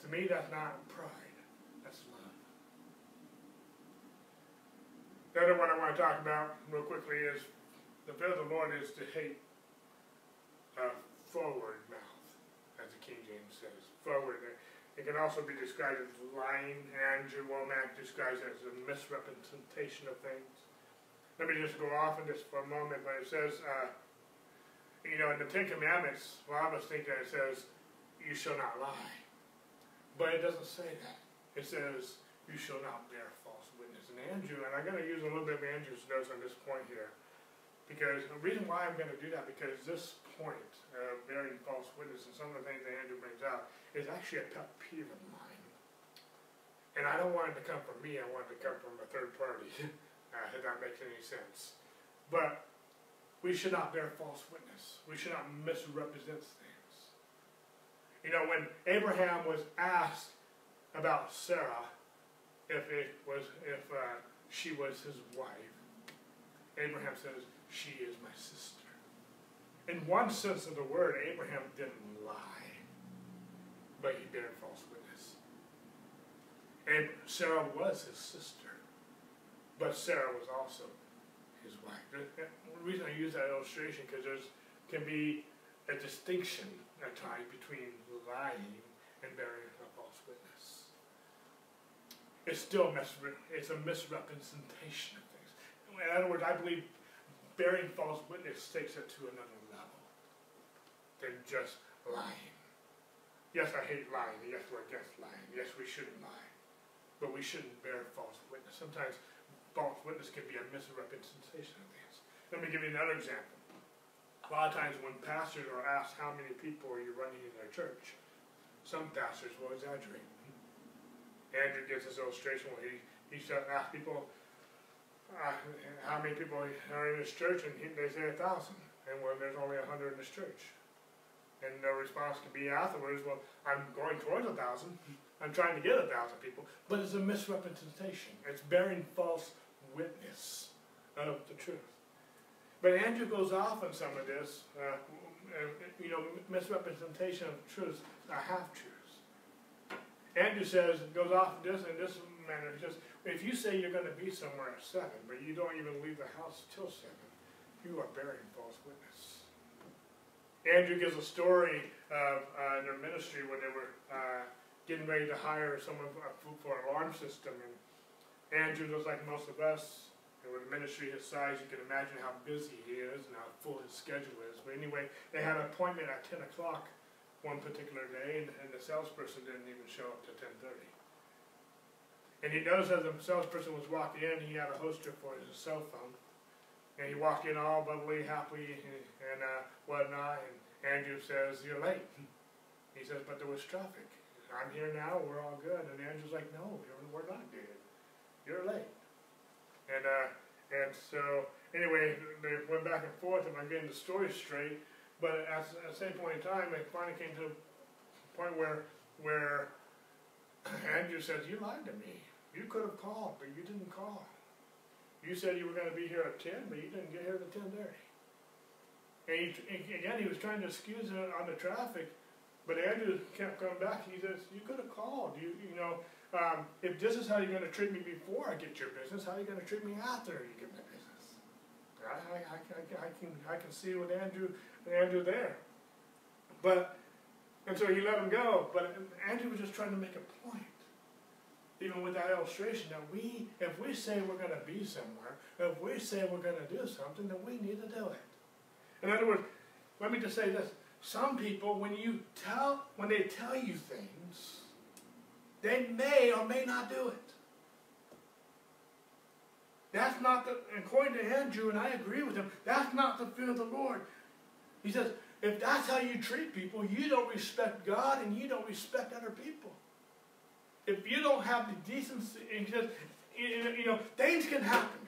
[SPEAKER 2] To me, that's not pride. That's love. The other one I want to talk about real quickly is the fear of the Lord is to hate a forward mouth as the King James says, forward. It can also be described as lying. Andrew Wommack describes it as a misrepresentation of things. Let me just go off on this for a moment, but it says, uh, you know, in the Ten Commandments, a lot of us think that it says, you shall not lie. But it doesn't say that. It says, you shall not bear false Andrew, and I'm going to use a little bit of Andrew's notes on this point here, because the reason why I'm going to do that, because this point, uh, bearing false witness, and some of the things that Andrew brings out, is actually a pet peeve of mine. And I don't want it to come from me, I want it to come from a third party, uh, if that makes any sense. But we should not bear false witness. We should not misrepresent things. You know, when Abraham was asked about Sarah, if it was if uh, she was his wife, Abraham says, "She is my sister." in one sense of the word, Abraham didn't lie, but he bare false witness. And Sarah was his sister, but Sarah was also his wife. The reason I use that illustration because there can be a distinction at times between lying and bearing. It's still it's a misrepresentation of things. In other words, I believe bearing false witness takes it to another level than just lying. Yes, I hate lying. Yes, we're against lying. Yes, we shouldn't lie. But we shouldn't bear false witness. Sometimes false witness can be a misrepresentation of things. Let me give you another example. A lot of times when pastors are asked how many people are you running in their church, some pastors will exaggerate. Andrew gives this illustration where he, he asks people uh, how many people are in his church, and he, they say a thousand, and when there's only a hundred in his church. And the response can be afterwards, well, I'm going towards a thousand. I'm trying to get a thousand people. But it's a misrepresentation. It's bearing false witness of the truth. But Andrew goes off on some of this, uh, you know, misrepresentation of truth are half-truths. Andrew says, goes off this in this manner, he says, if you say you're going to be somewhere at 7, but you don't even leave the house till 7, you are bearing false witness. Andrew gives a story of uh, their ministry when they were uh, getting ready to hire someone for, an alarm system. And Andrew, just like most of us, and with a ministry his size, you can imagine how busy he is and how full his schedule is. But anyway, they had an appointment at 10 o'clock one particular day, and, and the salesperson didn't even show up to ten thirty. And he knows as the salesperson was walking in, he had a holster for his cell phone, and he walked in all bubbly, happy, and, and uh, whatnot. And Andrew says, "You're late." He says, "But there was traffic. I'm here now. We're all good." And Andrew's like, "No, we're not good. You're late." And uh, and so anyway, they went back and forth, and I'm getting the story straight. But at, at the same point in time, it finally came to a point where where Andrew says, "You lied to me. You could have called, but you didn't call. You said you were going to be here at ten, but you didn't get here at ten thirty. And he, again, he was trying to excuse it on the traffic, but Andrew kept coming back. He says, "You could have called. You, you know, um, if this is how you're going to treat me before I get your business, how are you going to treat me after you get my business?" I, I, I, I can, I can see with Andrew Andrew there. But, and so he let him go, but Andrew was just trying to make a point. Even with that illustration, that we, if we say we're going to be somewhere, if we say we're going to do something, then we need to do it. In other words, let me just say this. Some people, when you tell, when they tell you things, they may or may not do it. That's not the, according to Andrew, and I agree with him, that's not the fear of the Lord. He says, if that's how you treat people, you don't respect God and you don't respect other people. If you don't have the decency, and he says, you know, things can happen.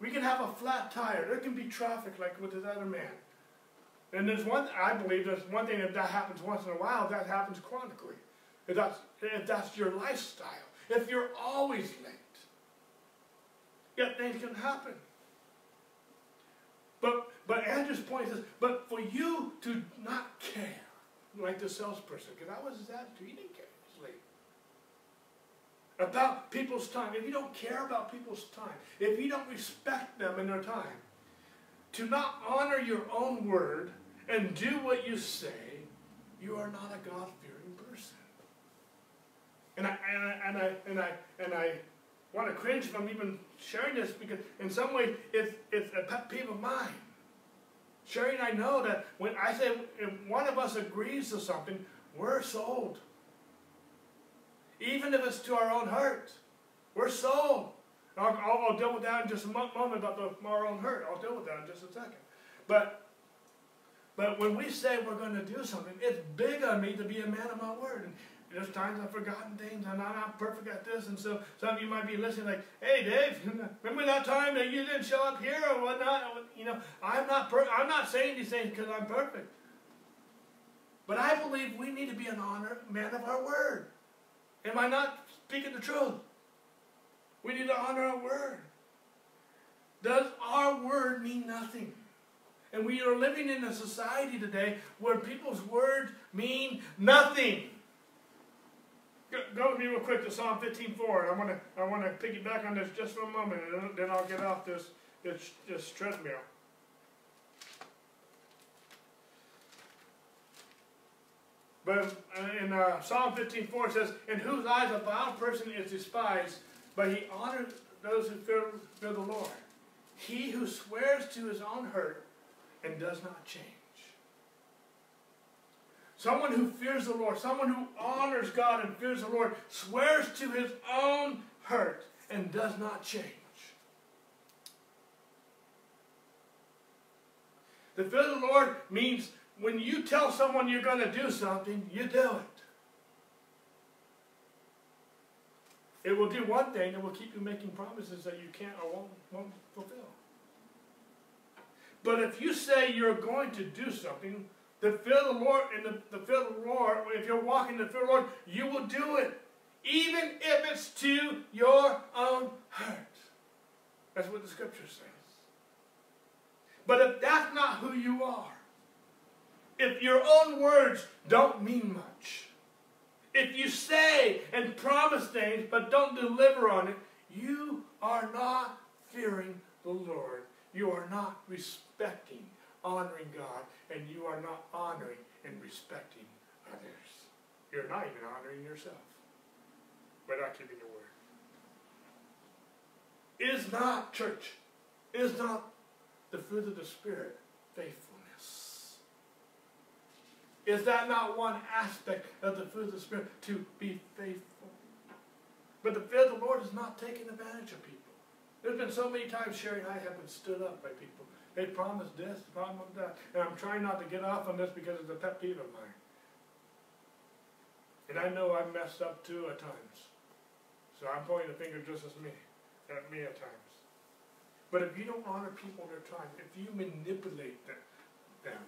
[SPEAKER 2] We can have a flat tire. There can be traffic like with this other man. And there's one, I believe there's one thing if that happens once in a while, that happens chronically. If that's, if that's your lifestyle. If you're always late. Yet things can happen. But but Andrew's point is, but for you to not care, like the salesperson, because that was his attitude, he didn't care. About people's time. If you don't care about people's time, if you don't respect them and their time, to not honor your own word and do what you say, you are not a God-fearing person. And I, and I, and I, and I, and I want to cringe from even sharing this because in some ways it's, it's a pet peeve of mine. Sherry and I know that when I say if one of us agrees to something, we're sold. Even if it's to our own hurt, we're sold. I'll, I'll, I'll, deal with that in just a moment about the, our own hurt. I'll deal with that in just a second. But, but when we say we're going to do something, it's big on me to be a man of my word. And there's times I've forgotten things. I'm not, not perfect at this. And so some of you might be listening like, hey, Dave, remember that time that you didn't show up here or whatnot? You know, I'm not, I'm not saying these things because I'm perfect. But I believe we need to be an honor man of our word. Am I not speaking the truth? We need to honor our word. Does our word mean nothing? And we are living in a society today where people's words mean nothing. Go, go with me real quick to Psalm 15:4, and I want to I want to piggyback on this just for a moment, and then I'll get off this this, this treadmill. But uh, in uh, Psalm 15:4 it says, "In whose eyes a vile person is despised, but he honors those who fear, fear the Lord. He who swears to his own hurt and does not change." Someone who fears the Lord, someone who honors God and fears the Lord, swears to his own hurt and does not change. The fear of the Lord means when you tell someone you're going to do something, you do it. It will do one thing, it will keep you making promises that you can't or won't, won't fulfill. But if you say you're going to do something, the fear of the Lord, and the, the fear of the Lord, if you're walking the fear of the Lord, you will do it. Even if it's to your own hurt. That's what the scripture says. But if that's not who you are, if your own words don't mean much, if you say and promise things but don't deliver on it, you are not fearing the Lord. You are not respecting honoring God, and you are not honoring and respecting others. You're not even honoring yourself not keeping the word. Is not, church, is not the fruit of the Spirit faithfulness? Is that not one aspect of the fruit of the Spirit? To be faithful. But the fear of the Lord is not taking advantage of people. There's been so many times Sherry and I have been stood up by people. They promised this, promised that. And I'm trying not to get off on this because it's a pet peeve of mine. And I know I've messed up too at times. So I'm pointing the finger just as me, at me at times. But if you don't honor people their time, if you manipulate them, them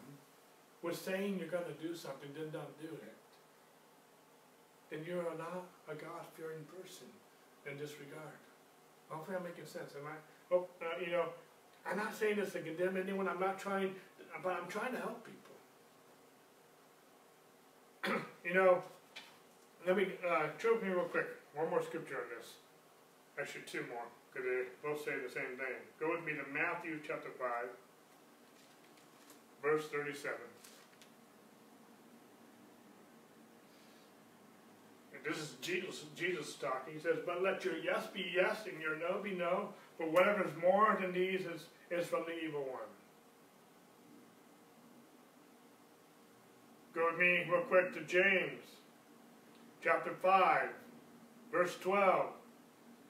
[SPEAKER 2] with saying you're going to do something, then don't do it, then you're not a God-fearing person in this regard. Hopefully I'm making sense. Am I? Oh, uh, you know, I'm not saying this to condemn anyone. I'm not trying, but I'm trying to help people. you know, let me, uh, with me real quick. One more scripture on this. Actually, two more, because they both say the same thing. Go with me to Matthew chapter 5, verse 37. And this is Jesus, Jesus talking. He says, But let your yes be yes and your no be no, for whatever is more than these is, is from the evil one. Go with me real quick to James chapter 5, verse 12.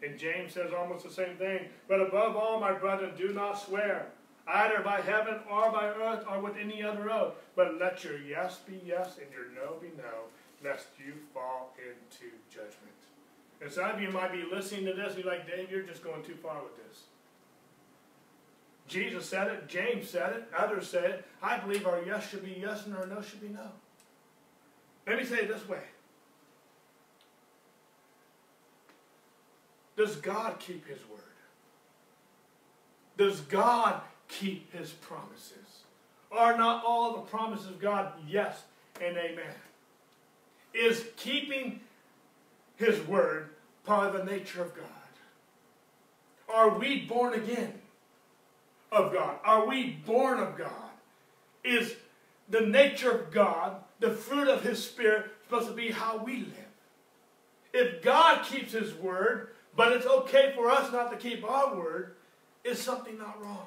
[SPEAKER 2] And James says almost the same thing. But above all, my brethren, do not swear, either by heaven or by earth or with any other oath. But let your yes be yes and your no be no, lest you fall into judgment. And some of you might be listening to this and you're like, Dave, you're just going too far with this. Jesus said it, James said it, others said it. I believe our yes should be yes and our no should be no. Let me say it this way. Does God keep his word? Does God keep his promises? Are not all the promises of God yes and amen? Is keeping his word part of the nature of God? Are we born again of God? Are we born of God? Is the nature of God, the fruit of his spirit, supposed to be how we live? If God keeps his word, but it's okay for us not to keep our word, is something not wrong?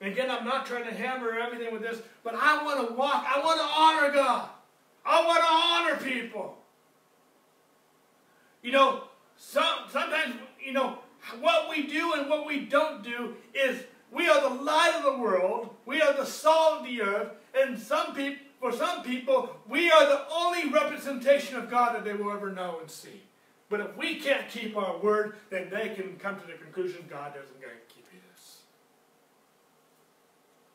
[SPEAKER 2] Again, I'm not trying to hammer everything with this, but I want to walk, I want to honor God. I want to honor people. You know, some, sometimes, you know, what we do and what we don't do is we are the light of the world, we are the salt of the earth, and some people, for some people, we are the only representation of God that they will ever know and see. But if we can't keep our word, then they can come to the conclusion God doesn't going to keep his.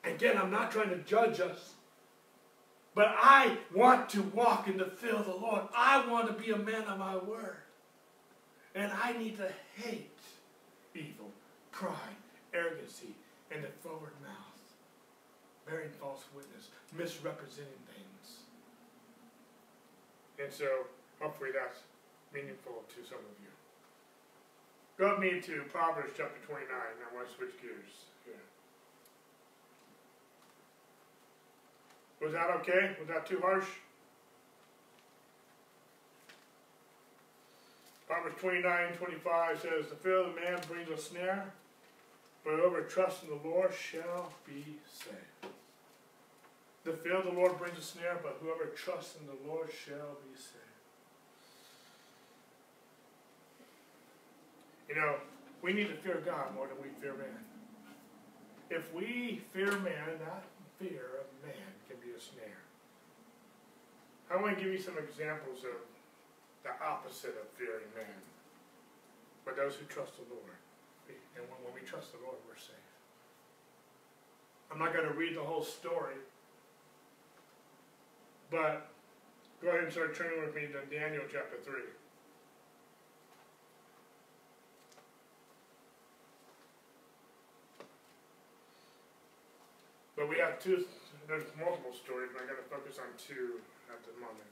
[SPEAKER 2] Again, I'm not trying to judge us. But I want to walk in the fear of the Lord. I want to be a man of my word. And I need to hate evil, pride, arrogancy, and the forward mouth, bearing false witness, misrepresenting things. And so, hopefully that's meaningful to some of you. Go with me to Proverbs chapter 29. I want to switch gears here. Was that okay? Was that too harsh? Proverbs 29, 25 says, The fear of the man brings a snare, but whoever trusts in the Lord shall be saved. The fear of the Lord brings a snare, but whoever trusts in the Lord shall be saved. You know, we need to fear God more than we fear man. If we fear man, not fear of man snare. I want to give you some examples of the opposite of fearing man. But those who trust the Lord. And when, we trust the Lord, we're safe. I'm not going to read the whole story. But go ahead and start turning with me to Daniel chapter 3. But we have two, there's multiple stories, but I'm going to focus on two at the moment.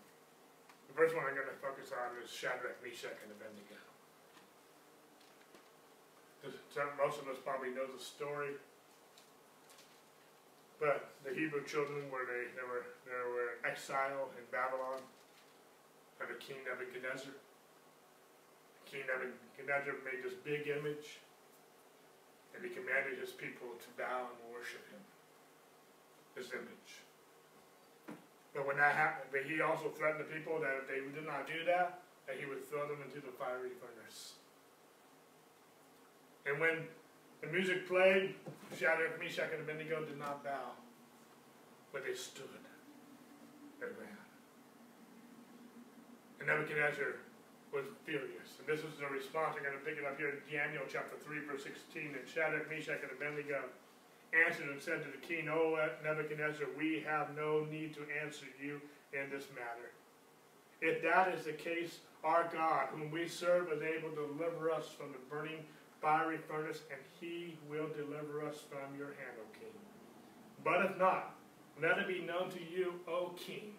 [SPEAKER 2] The first one I'm going to focus on is Shadrach, Meshach, and Abednego. Most of us probably know the story. But the Hebrew children were they, they were they were in exile in Babylon under King Nebuchadnezzar. King Nebuchadnezzar made this big image and he commanded his people to bow and worship him image.
[SPEAKER 1] But when that happened, but he also threatened the people that if they did not do that, that he would throw them into the fiery furnace. And when the music played, Shadrach, Meshach, and Abednego did not bow, but they stood their ground. And Nebuchadnezzar was furious. And this is the response. I'm going to pick it up here in Daniel chapter 3, verse 16. And Shadrach, Meshach, and Abednego answered and said to the king, O Nebuchadnezzar, we have no need to answer you in this matter. If that is the case, our God, whom we serve, is able to deliver us from the burning fiery furnace, and he will deliver us from your hand, O king. But if not, let it be known to you, O king,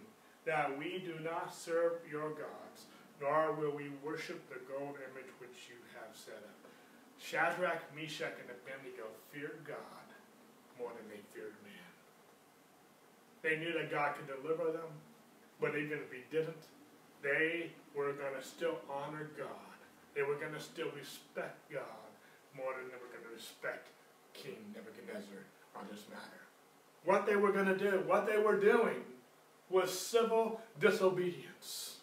[SPEAKER 1] that we do not serve your gods, nor will we worship the gold image which you have set up. Shadrach, Meshach, and Abednego feared God more than they feared man. They knew that God could deliver them, but even if he didn't, they were going to still honor God. They were going to still respect God more than they were going to respect King Nebuchadnezzar on this matter. What they were going to do, what they were doing, was civil disobedience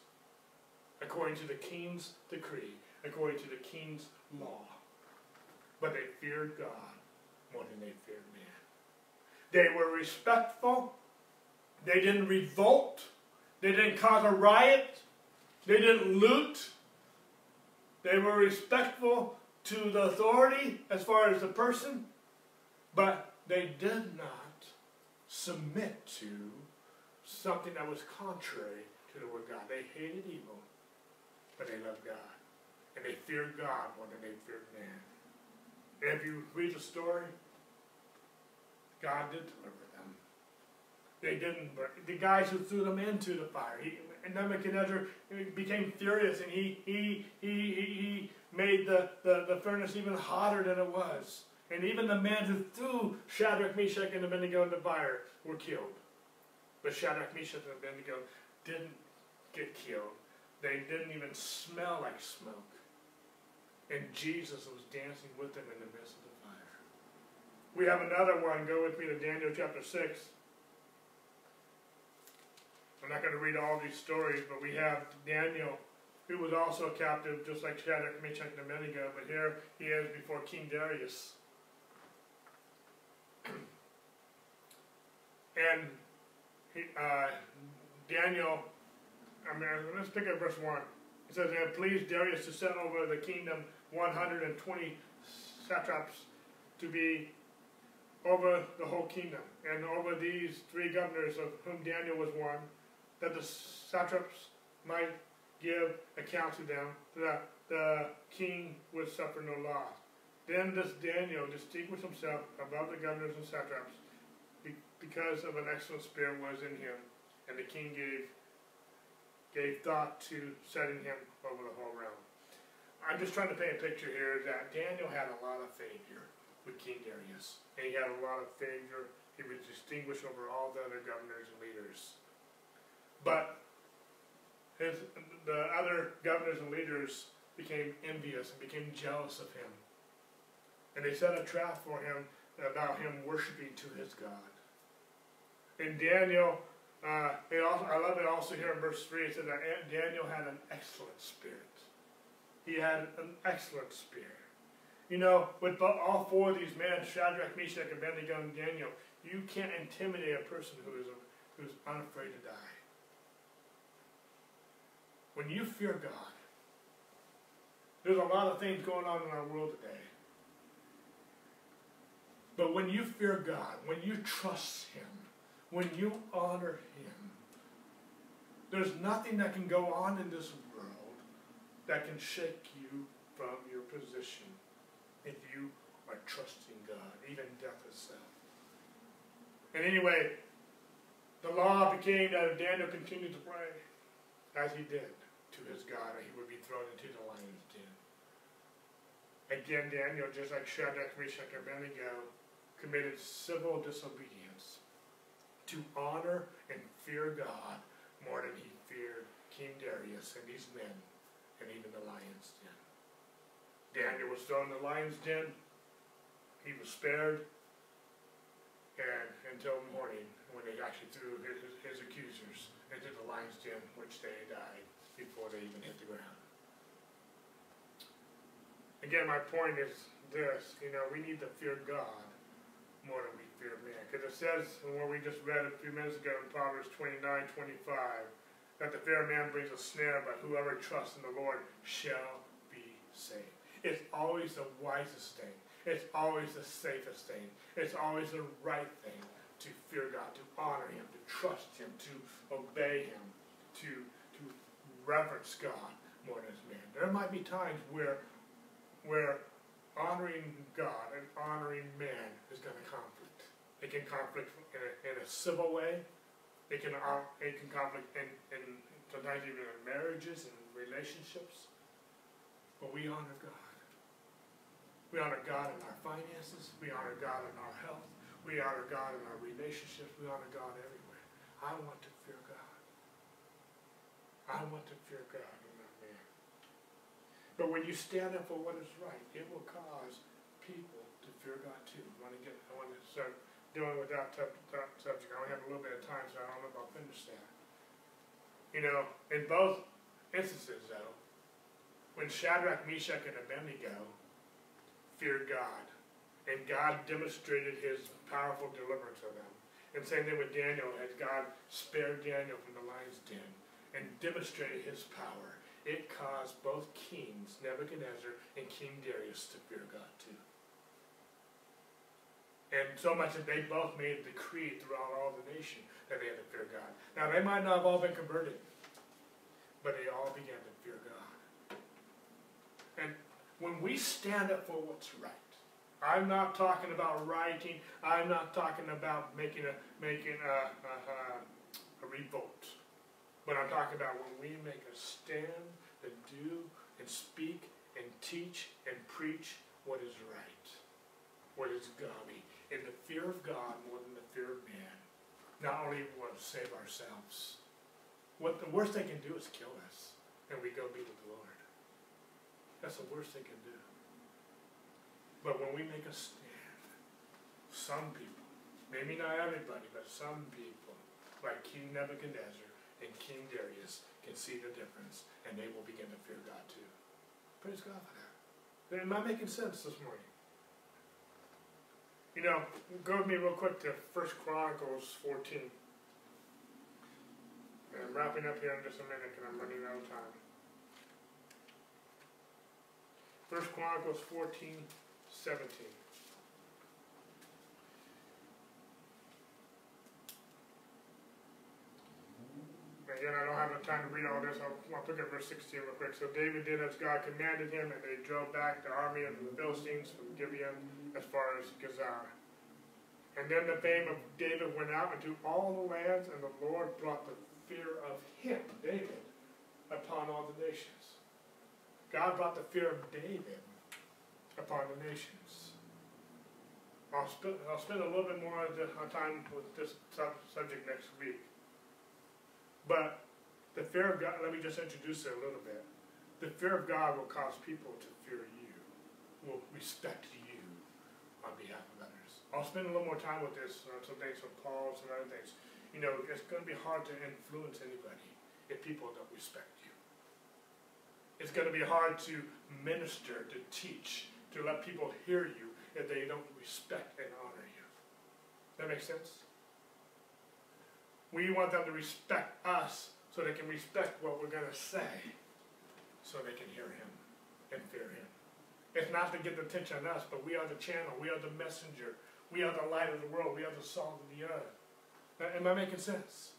[SPEAKER 1] according to the king's decree, according to the king's law. But they feared God more than they feared man. They were respectful. They didn't revolt. They didn't cause a riot. They didn't loot. They were respectful to the authority as far as the person, but they did not submit to something that was contrary to the word of God. They hated evil, but they loved God. And they feared God more than they feared man. If you read the story, God did deliver them. They didn't, the guys who threw them into the fire, he, and Nebuchadnezzar became furious and he, he, he, he, made the, the, the furnace even hotter than it was. And even the men who threw Shadrach, Meshach, and Abednego into the fire were killed. But Shadrach, Meshach, and Abednego didn't get killed. They didn't even smell like smoke. And Jesus was dancing with them in the midst of. We have another one. Go with me to Daniel chapter 6. I'm not going to read all these stories, but we have Daniel, who was also a captive, just like Shadrach, Meshach, and Abednego, but here he is before King Darius. and he, uh, Daniel, I mean, let's pick up verse 1. It says, And please Darius to set over the kingdom 120 satraps to be over the whole kingdom, and over these three governors of whom Daniel was one, that the satraps might give account to them, that the king would suffer no loss. Then this Daniel distinguished himself above the governors and satraps because of an excellent spirit was in him, and the king gave gave thought to setting him over the whole realm. I'm just trying to paint a picture here that Daniel had a lot of favor with King Darius, and he had a lot of favor. He was distinguished over all the other governors and leaders. But his, the other governors and leaders became envious and became jealous of him. And they set a trap for him about him worshiping to his God. And Daniel, uh, also, I love it also here in verse 3, it says that Daniel had an excellent spirit. He had an excellent spirit. You know, with all four of these men, Shadrach, Meshach, and Abednego, and Daniel, you can't intimidate a person who is, who's unafraid to die. When you fear God, there's a lot of things going on in our world today. But when you fear God, when you trust Him, when you honor Him, there's nothing that can go on in this world that can shake you from your position if you are trusting God, even death itself. And anyway, the law became that if Daniel continued to pray, as he did, to his God, he would be thrown into the lion's den. Again, Daniel, just like Shadrach, Meshach, and Abednego, committed civil disobedience to honor and fear God more than he feared King Darius and these men and even the lion's den. Daniel was thrown in the lion's den. He was spared and until morning when they actually threw his, his accusers into the lion's den, which they died before they even hit the ground. Again, my point is this, you know, we need to fear God more than we fear man. Because it says, in what we just read a few minutes ago in Proverbs 29, 25, that the fear of man brings a snare, but whoever trusts in the Lord shall be saved. It's always the wisest thing. It's always the safest thing. It's always the right thing to fear God, to honor Him, to trust Him, to obey Him, to, to reverence God more than man. There might be times where where honoring God and honoring man is going to conflict. It can conflict in a, in a civil way. It can uh, it can conflict in, in sometimes even in marriages and relationships. But we honor God. We honor God in our finances. We honor God in our health. We honor God in our relationships. We honor God everywhere. I want to fear God. I want to fear God. And not man. But when you stand up for what is right, it will cause people to fear God too. I want to get, I want to start dealing with that, type, that subject. I only have a little bit of time, so I don't know if I'll finish that. You know, in both instances, though, when Shadrach, Meshach, and Abednego feared God, and God demonstrated his powerful deliverance of them. And same thing with Daniel, as God spared Daniel from the lion's den and demonstrated his power it caused both kings, Nebuchadnezzar and King Darius, to fear God too. And so much that they both made a decree throughout all the nation that they had to fear God. Now, they might not have all been converted, but they all began to when we stand up for what's right, I'm not talking about writing. I'm not talking about making a making a, a, a, a revolt. But I'm talking about when we make a stand and do and speak and teach and preach what is right, what is godly, in the fear of God more than the fear of man. Not only will it save ourselves, what the worst they can do is kill us, and we go be with the Lord. That's the worst they can do. But when we make a stand, some people, maybe not everybody, but some people, like King Nebuchadnezzar, and King Darius can see the difference, and they will begin to fear God too. Praise God for that. Am I making sense this morning? You know, go with me real quick to First Chronicles 14. And I'm wrapping up here in just a minute because I'm running out of time. First Chronicles 14, 17. again, I don't have enough time to read all this. I'll, I'll pick up verse 16 real quick. So David did as God commanded him, and they drove back the army of the Philistines from Gibeon as far as Gezer. And then the fame of David went out into all the lands, and the Lord brought the fear of him, David, upon all the nations. God brought the fear of David upon the nations. I'll, sp- I'll spend a little bit more uh, time with this sub- subject next week. But the fear of God, let me just introduce it a little bit. The fear of God will cause people to fear you, will respect you on behalf of others. I'll spend a little more time with this on some things from Paul, and other things. You know, it's going to be hard to influence anybody if people don't respect. It's going to be hard to minister, to teach, to let people hear you if they don't respect and honor you. That makes sense? We want them to respect us so they can respect what we're going to say so they can hear him and fear him. It's not to get the attention on us, but we are the channel. We are the messenger. We are the light of the world. We are the salt of the earth. Now, am I making sense?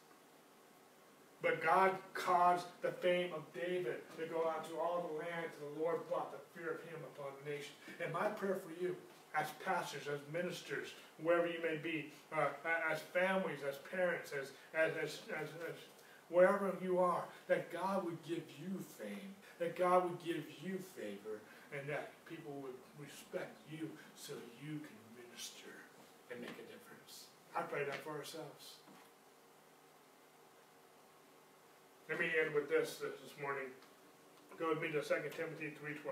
[SPEAKER 1] But God caused the fame of David to go out to all the lands, and the Lord brought the fear of him upon the nation. And my prayer for you as pastors, as ministers, wherever you may be, uh, as families, as parents, as, as, as, as, as wherever you are, that God would give you fame, that God would give you favor, and that people would respect you so you can minister and make a difference. I pray that for ourselves. Let me end with this uh, this, morning. Go with me to 2 Timothy 3.12.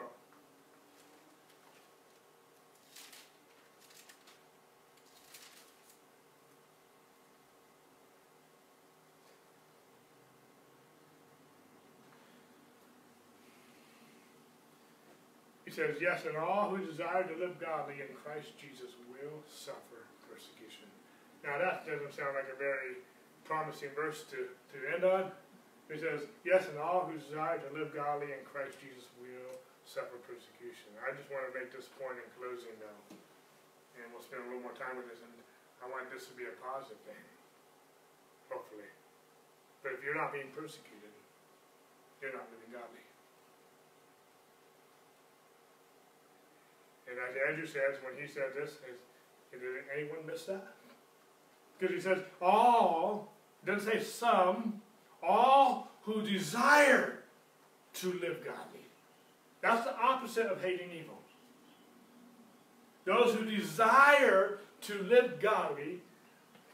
[SPEAKER 1] He says, Yes, and all who desire to live godly in Christ Jesus will suffer persecution. Now, that doesn't sound like a very promising verse to, to end on. It says, Yes, and all who desire to live godly in Christ Jesus will suffer persecution. I just want to make this point in closing, though, and we'll spend a little more time with this, and I want this to be a positive thing, hopefully. But if you're not being persecuted, you're not living godly. And as Andrew says, when he said this, is, did anyone miss that? Because he says, all, doesn't say some, all who desire to live godly. That's the opposite of hating evil. Those who desire to live godly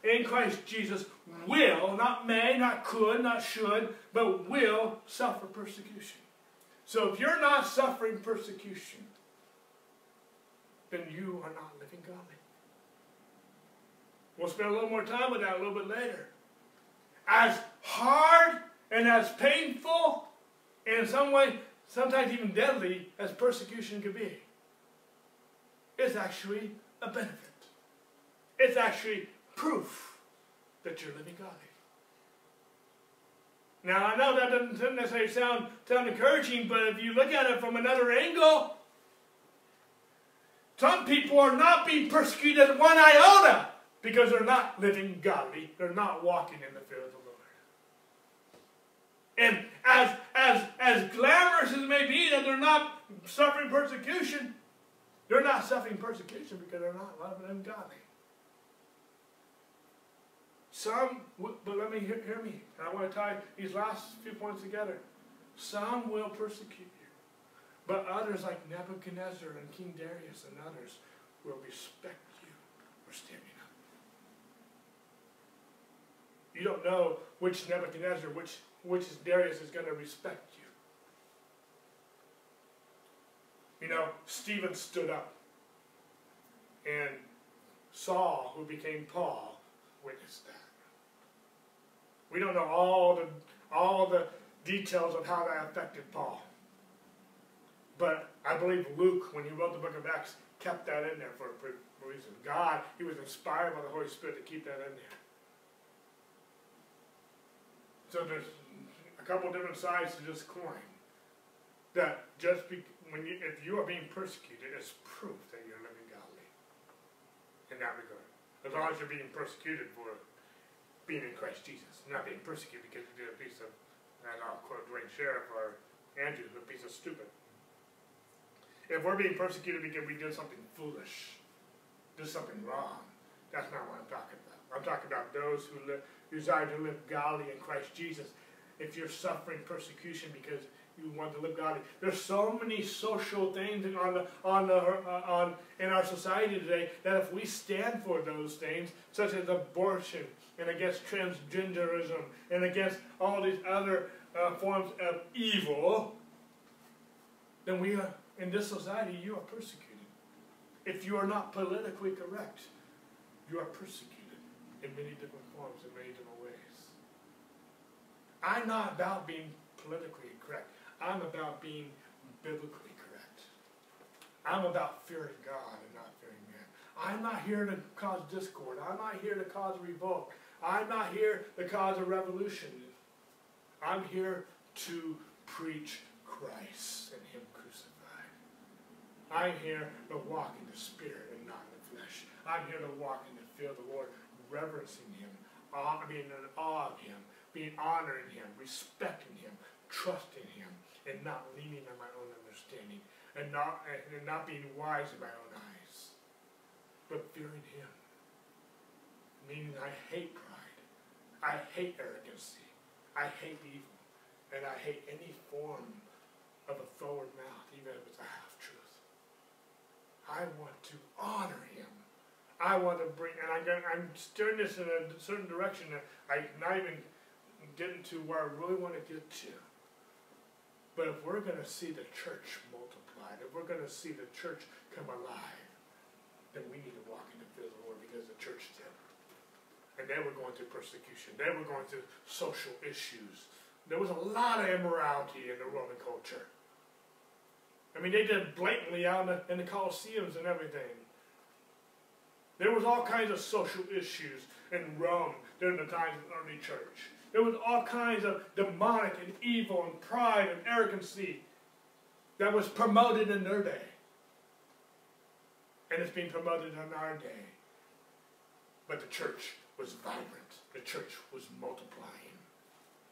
[SPEAKER 1] in Christ Jesus will, not may, not could, not should, but will suffer persecution. So if you're not suffering persecution, then you are not living godly. We'll spend a little more time with that a little bit later. As hard and as painful, and in some way, sometimes even deadly, as persecution could be, it's actually a benefit. It's actually proof that you're living godly. Now, I know that doesn't necessarily sound, sound encouraging, but if you look at it from another angle, some people are not being persecuted one iota because they're not living godly. They're not walking in the fear. And as, as, as glamorous as it may be that they're not suffering persecution, they're not suffering persecution because they're not loving godly. Some, but let me hear, hear me. I want to tie these last few points together. Some will persecute you, but others, like Nebuchadnezzar and King Darius and others, will respect you for standing up. You don't know which Nebuchadnezzar, which, which is Darius is going to respect you. You know, Stephen stood up, and Saul, who became Paul, witnessed that. We don't know all the, all the details of how that affected Paul. But I believe Luke, when he wrote the book of Acts, kept that in there for a reason. God, he was inspired by the Holy Spirit to keep that in there. So there's a couple different sides to this coin. That just be, when you, if you are being persecuted, it's proof that you're living godly. In that regard. As long as you're being persecuted for being in Christ Jesus, not being persecuted because you did a piece of, and I'll quote Duane Sheriff or Andrew, a piece of stupid. If we're being persecuted because we did something foolish, did something wrong, that's not what I'm talking about. I'm talking about those who live, desire to live godly in Christ Jesus. If you're suffering persecution because you want to live godly. There's so many social things on the, on the, uh, on, in our society today that if we stand for those things, such as abortion and against transgenderism and against all these other uh, forms of evil, then we are, in this society, you are persecuted. If you are not politically correct, you are persecuted in many different forms, in many different. I'm not about being politically correct. I'm about being biblically correct. I'm about fearing God and not fearing man. I'm not here to cause discord. I'm not here to cause revolt. I'm not here to cause a revolution. I'm here to preach Christ and Him crucified. I'm here to walk in the Spirit and not in the flesh. I'm here to walk in the fear of the Lord, reverencing Him, being in awe of Him, being honoring Him, respecting Him, trusting Him, and not leaning on my own understanding, and not, and not being wise in my own eyes, but fearing Him. Meaning I hate pride. I hate arrogancy. I hate evil. And I hate any form of a forward mouth, even if it's a half truth. I want to honor Him. I want to bring, and I'm, I'm steering this in a certain direction that I'm not even getting to where I really want to get to. But if we're going to see the church multiplied, if we're going to see the church come alive, then we need to walk in the fear of the Lord because the church did. And they were going through persecution. They were going through social issues. There was a lot of immorality in the Roman culture.
[SPEAKER 2] I mean, they did it blatantly out in the, in the Colosseums and everything. There was all kinds of social issues in Rome during the times of the early church. There was all kinds of demonic and evil and pride and arrogancy that was promoted in their day. And it's being promoted in our day. But the church was vibrant. The church was multiplying.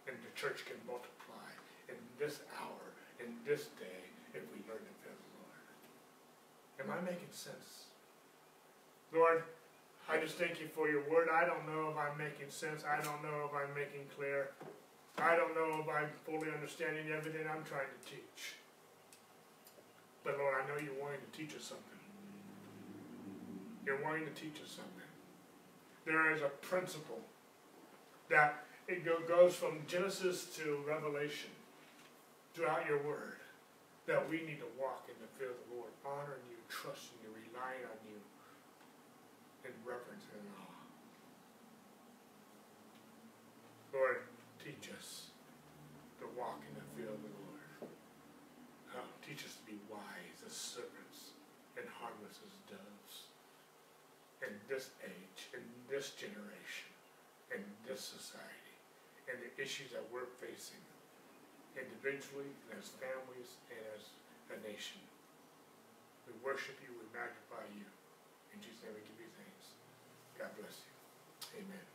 [SPEAKER 2] And the church can multiply in this hour, in this day, if we learn to fear the Lord. Am I making sense? Lord, I just thank you for your word. I don't know if I'm making sense. I don't know if I'm making clear. I don't know if I'm fully understanding everything I'm trying to teach. But Lord, I know you're wanting to teach us something. You're wanting to teach us something. There is a principle that it goes from Genesis to Revelation throughout your word that we need to walk in the fear of the Lord, honoring you, trusting you, relying on you, in reverence and awe. Lord, teach us to walk in the fear of the Lord. Oh, teach us to be wise as serpents and harmless as doves. In this age, in this generation, and this society, and the issues that we're facing, individually, and as families, and as a nation. We worship you, we magnify you. In Jesus' name we give you thanks. God bless you. Amen.